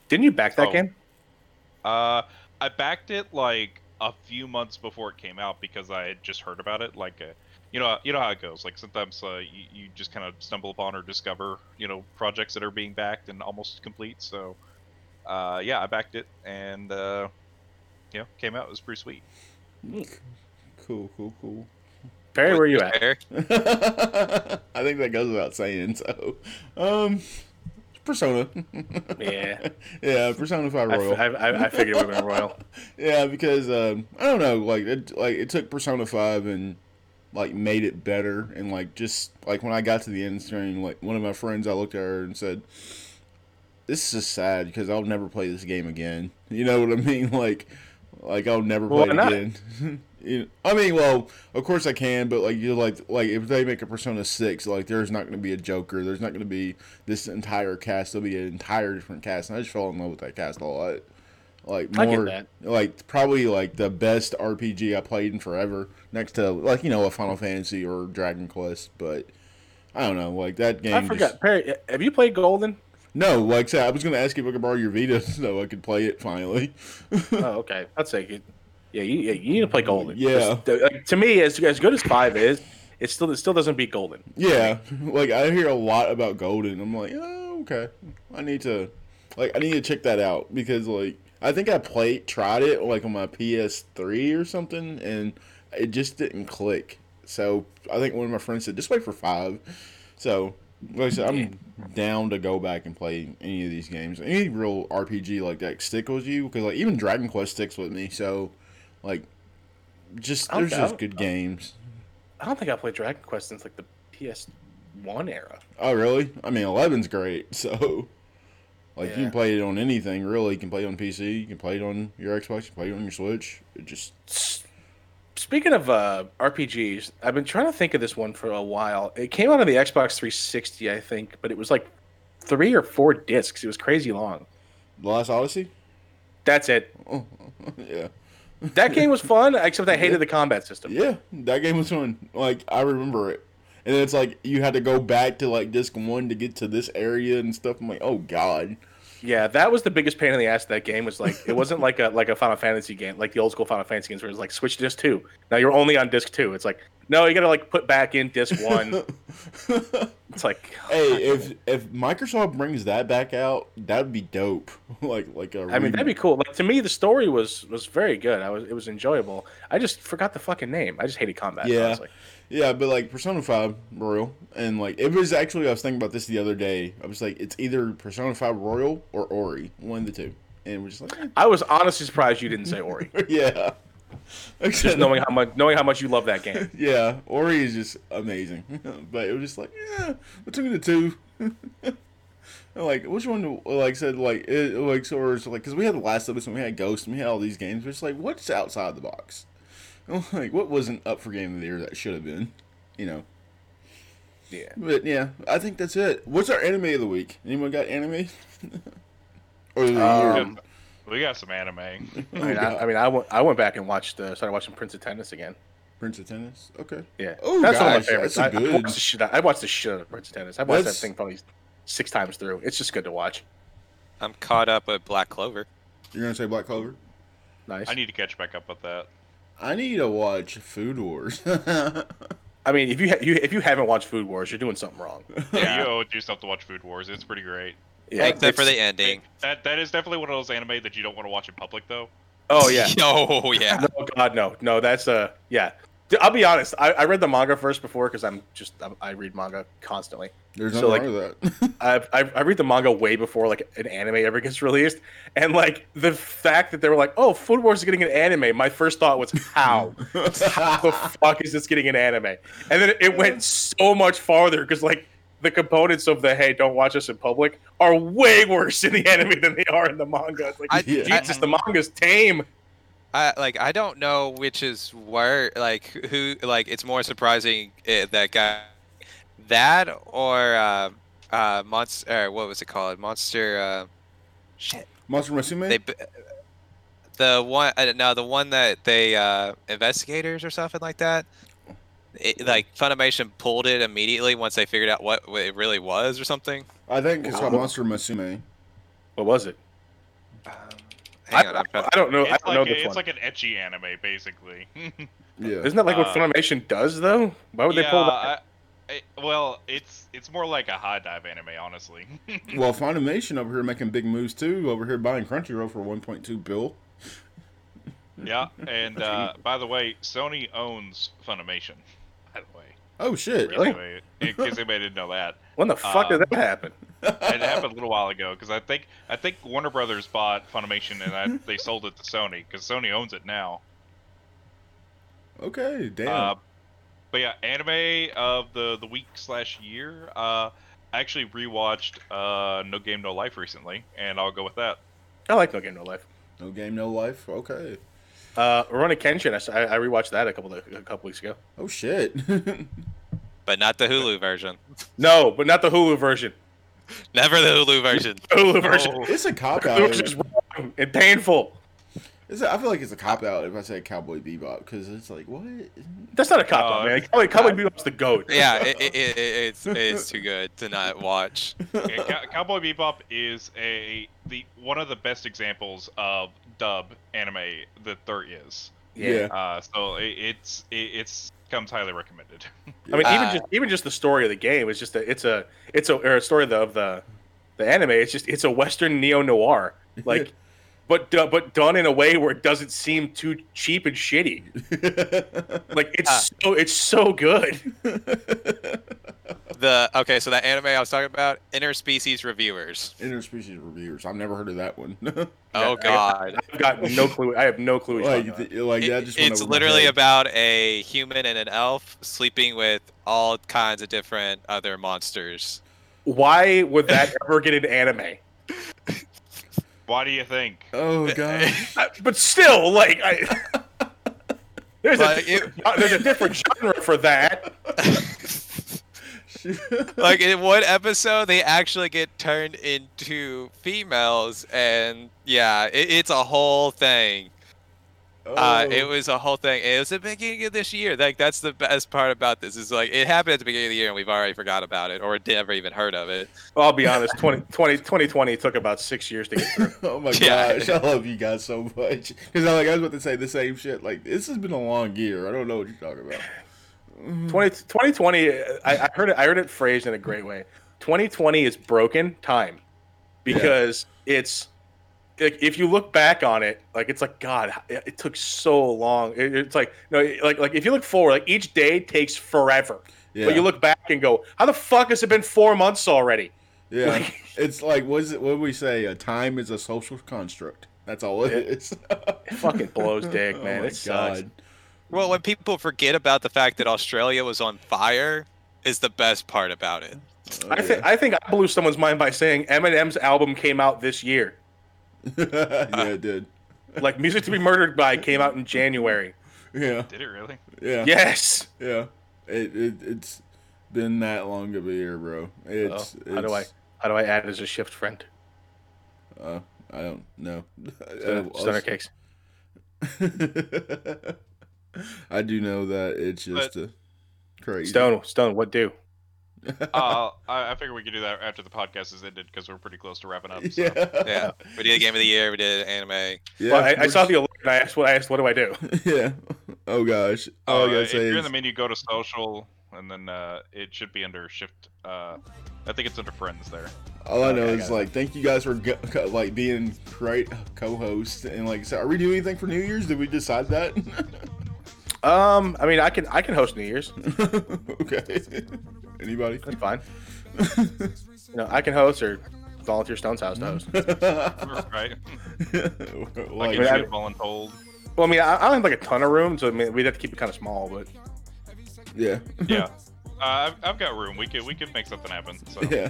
Didn't you back that Oh. game? Uh, I backed it like a few months before it came out because I had just heard about it. Like, uh, you know, you know how it goes. Like sometimes uh, you, you just kind of stumble upon or discover, you know, projects that are being backed and almost complete. So, uh, yeah, I backed it and uh, you know, came out. It was pretty sweet. Cool, cool, cool. Perry, where are you at? Eric? <laughs> I think that goes without saying. So, um, Persona. Yeah. <laughs> yeah, Persona Five I, Royal. f- I, I, I figured it would have been Royal. <laughs> yeah, because um, I don't know, like it, like it took Persona Five and like made it better, and like just like when I got to the end screen, like one of my friends, I looked at her and said, "This is just sad because I'll never play this game again." You know what I mean? Like, like I'll never play Why it again. You I mean, well, of course I can, but like you like like if they make a Persona Six, like there's not going to be a Joker, there's not going to be this entire cast. There'll be an entire different cast, and I just fell in love with that cast a lot. Like more, that. like probably like the best RPG I played in forever, next to like you know a Final Fantasy or Dragon Quest. But I don't know, like that game. I just- forgot. Perry, have you played Golden? no, like I said, I was going to ask you if I could borrow your Vita <laughs> so I could play it finally. <laughs> oh, okay. I'll take it. Yeah, you, you need to play Golden. Yeah. Like, to me, as as good as five is, it still it still doesn't beat Golden. Yeah, like I hear a lot about Golden. I'm like, oh, okay. I need to, like, I need to check that out because, like, I think I played, tried it like on my PS3 or something, and it just didn't click. So I think one of my friends said, just wait for five. So like I said, I'm down to go back and play any of these games. Any real RPG like that stick with you because like even Dragon Quest sticks with me. So like, just there's just good games. I don't think I played Dragon Quest since like the PS1 era. Oh really? I mean, 11's great. <laughs> So like you can play it on anything really. You can play it on PC. You can play it on your Xbox. You can play it on your Switch. It just Speaking of uh, RPGs, I've been trying to think of this one for a while. It came out on the Xbox 360, I think, but it was like three or four discs. It was crazy long. The Lost Odyssey. That's it. <laughs> Yeah. That game was fun, except I hated the combat system. Yeah, that game was fun. Like I remember it, and it's like you had to go back to like disc one to get to this area and stuff. I'm like, oh god. Yeah, that was the biggest pain in the ass of that game. Was like it wasn't like a like a Final Fantasy game, like the old school Final Fantasy games, where it's like switch to disc two. Now you're only on disc two. It's like no, you gotta like put back in disc one. <laughs> It's like hey, if if Microsoft brings that back out, that'd be dope. <laughs> like like a. I mean, that'd be cool. Like to me, the story was was very good. I was it was enjoyable. I just forgot the fucking name. I just hated combat. Yeah. honestly. Yeah, but like Persona Five Royal, and like it was actually I was thinking about this the other day. I was like, it's either Persona Five Royal or Ori, one of the two, and we're just like, eh, I was honestly surprised you didn't say Ori. <laughs> yeah. <laughs> just knowing how much knowing how much you love that game. <laughs> Yeah, Ori is just amazing. but it was just like, yeah, between the two. like, which one, do- like, said, like, it, like, so, or, like, because we had the last of us and we had Ghost and we had all these games. But it's like, what's outside the box? <laughs> Like, what wasn't up for Game of the Year that should have been? You know? Yeah. But yeah, I think that's it. What's our anime of the week? Anyone got anime? <laughs> or the year? Um, We got some anime. <laughs> I mean, I, I mean, I went I went back and watched uh, started watching Prince of Tennis again. Prince of Tennis? Okay. Yeah, Oh, that's one of my gosh, favorites. that's a I, I good- watched the shit. out- I watched the shit out of Prince of Tennis. I watched That's- that thing probably six times through. It's just good to watch. I'm caught up with Black Clover. You're going to say Black Clover? Nice. I need to catch back up with that. I need to watch Food Wars. <laughs> I mean, if you, ha- you if you haven't watched Food Wars, you're doing something wrong. <laughs> Yeah, you owe it to yourself to watch Food Wars. It's pretty great. Yeah, Except for the ending. That that is definitely one of those anime that you don't want to watch in public, though. Oh yeah. <laughs> Oh yeah. No, God, no, no. That's uh, yeah. I'll be honest. I, I read the manga first before because I'm just I, I read manga constantly. There's So, nothing wrong with that. <laughs> I, I I read the manga way before like an anime ever gets <laughs> released, and like the fact that they were like, "Oh, Food Wars is getting an anime," my first thought was, "How? How the <laughs> fuck is this getting an anime?" And then it went so much farther because like the components of the "Hey, don't watch us in public" are way worse in the anime than they are in the manga. It's like, I- Yeah. Jesus, the manga's tame. I like I don't know which is where like who like it's more surprising uh, that guy that or uh uh monster what was it called monster uh shit Monster Musume? they the one uh, no the one that they uh investigators or something like that it, like Funimation pulled it immediately once they figured out what, what it really was or something. I think it's called Wow. Monster Musume. What was it? Um, I, on, I'm trying I don't know. I don't like know a- this it's one. like an ecchi anime, basically. <laughs> Yeah. Isn't that like what uh, Funimation does though? Why would they pull that? I, I, well, it's it's more like a high dive anime, honestly. <laughs> Well, Funimation over here making big moves too. Over here buying Crunchyroll for 1.2 bill. yeah, <laughs> and uh, by the way, Sony owns Funimation. By the way, Oh shit! Really? Anyway, in case anybody didn't know that, <laughs> When the fuck did um, that happen? it happened a little while ago because I think I think Warner Brothers bought Funimation and I, they sold it to Sony because Sony owns it now. Okay, damn. Uh, but yeah, anime of the the week slash year. Uh, I actually rewatched uh, No Game No Life recently, and I'll go with that. I like No Game No Life. no game, no life. Okay. Uh, Rurouni Kenshin. I rewatched that a couple of, a couple weeks ago. Oh shit. <laughs> but not the Hulu version. No, but not the Hulu version. Never the Hulu version. The Hulu version. Oh. it's a cop It was out. just wrong and painful. It's a, I feel like it's a cop out if I say Cowboy Bebop because it's like what? That's not a cop out, Oh, man. it's- Cowboy, Cowboy Bebop's the goat. Yeah, it, it, it, it's it's too good to not watch. <laughs> Yeah, Cow- Cowboy Bebop is a the one of the best examples of dub anime that there is. Yeah. Uh, so it, it's it, it's comes highly recommended. <laughs> I mean, even Uh, just even just the story of the game is just a it's a it's a or a story of the of the the anime. It's just it's a Western neo noir. Like <laughs> but do- but done in a way where it doesn't seem too cheap and shitty. <laughs> Like it's Ah. so it's so good. <laughs> The okay, so that anime I was talking about, interspecies reviewers. Interspecies reviewers. I've never heard of that one. <laughs> Oh I- god. I've got no clue. I have no clue. What you're like, talking like It- that just it's literally about a human and an elf sleeping with all kinds of different other monsters. Why would that ever get into anime? Why do you think? Oh <laughs> god. But still, like, I, <laughs> there's Like, a it- uh, there's a different genre for that. <laughs> like in one episode, they actually get turned into females, and yeah, it, it's a whole thing. Uh, it Oh. was a whole thing. It was the beginning of this year. Like that's the best part about this is like it happened at the beginning of the year, and we've already forgot about it or never even heard of it. I'll be honest. 20, 20, 2020 took about six years to get through. <laughs> Oh my Yeah. gosh, I love you guys so much. Because I like I was about to say the same shit. Like this has been a long year. I don't know what you're talking about. <sighs> 20, 2020, I, I heard it. I heard it phrased in a great way. 2020 is broken time because it's like if you look back on it, like it's like God, it, it took so long. It- it's like no, like like if you look forward, like each day takes forever. Yeah, But you look back and go, how the fuck has it been four months already? yeah. like- <laughs> it's like what is it? What do we say? A time is a social construct. That's all it It- is. It fucking blows <laughs> dick, Oh man. my it sucks. God. Well, when people forget about the fact that Australia was on fire, is the best part about it. Oh, I think I think I blew someone's mind by saying Eminem's album came out this year. <laughs> yeah, it did. Like Music to Be Murdered by came out in January. Yeah, Did it really? yeah, Yes. yeah. It, it it's been that long of a year, bro. It's, Oh, how do I how do I add as a shift friend? Uh, I don't know. <laughs> Stunner, Stunner cakes. <laughs> I do know that it's just uh, crazy. Stone, Stone, what do? Uh, <laughs> I, I figure we could do that after the podcast is ended because we're pretty close to wrapping up. So. Yeah. Yeah, <laughs> we did game of the year. We did anime. Yeah. well, I, I saw the alert and I asked what I asked. What do I do? <laughs> Yeah. Oh gosh. Oh, Uh, I gotta if you're in the menu, go to social, and then uh, it should be under shift. Uh, I think it's under friends there. all I know Okay, I is it. like thank you guys for go- like being great co-hosts and like so are we doing anything for New Year's? Did we decide that? Um, I mean, I can I can host New Year's. okay. Anybody? That's fine. <laughs> You know, I can host or volunteer Stone's house to host. right? <laughs> like, Like mean, it's I- shit voluntold. Well, I mean, I, I don't have like a ton of room, so I mean, we'd have to keep it kind of small. But yeah. <laughs> Yeah. Uh, I've, I've got room. We could we could make something happen. So. Yeah.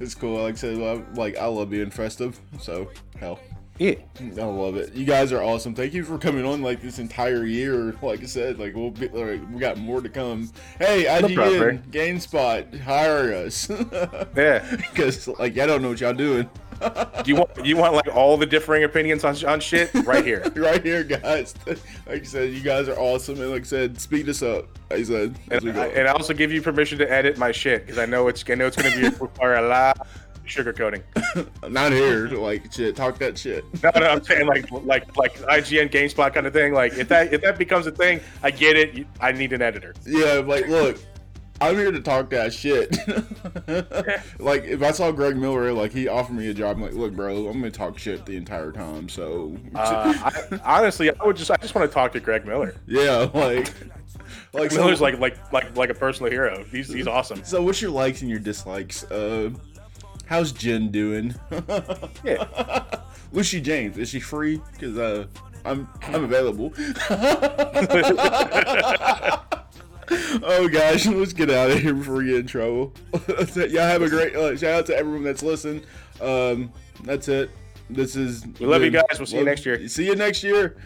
it's cool. Like I said, I, like I love being festive. So hell. Yeah, mm, I love it. You guys are awesome. Thank you for coming on like this entire year. Like I said, like we'll be, like, we got more to come. Hey, IGN, GameSpot, hire us. <laughs> yeah. Because like I don't know what y'all doing. Do you want you want like all the differing opinions on on shit right here? <laughs> right here, guys. like I said, you guys are awesome, and like I said, speed us up. Like I said, as we And go. I, and I also give you permission to edit my shit because I know it's I know it's going to be <laughs> require a lot sugarcoating. <laughs> Not here. Like shit, talk that shit. No, no, I'm saying like like like IGN GameSpot kind of thing. Like if that if that becomes a thing, I get it. You- I need an editor. Yeah, like look, I'm here to talk that shit. <laughs> like if I saw Greg Miller, like he offered me a job, I'm like, look, bro, I'm gonna talk shit the entire time. So Uh, I, honestly, I would just I just want to talk to Greg Miller. yeah, like, like so- Miller's like like like like a personal hero. He's he's awesome. So what's your likes and your dislikes? Uh, how's Jen doing? <laughs> Yeah. <laughs> Lucy James, is she free? Because uh, I'm I'm available. <laughs> oh gosh, let's get out of here before we get in trouble. Y'all have a great uh, shout out to everyone that's listening. Um, that's it. This is We love you guys. We'll see you next year. See you next year.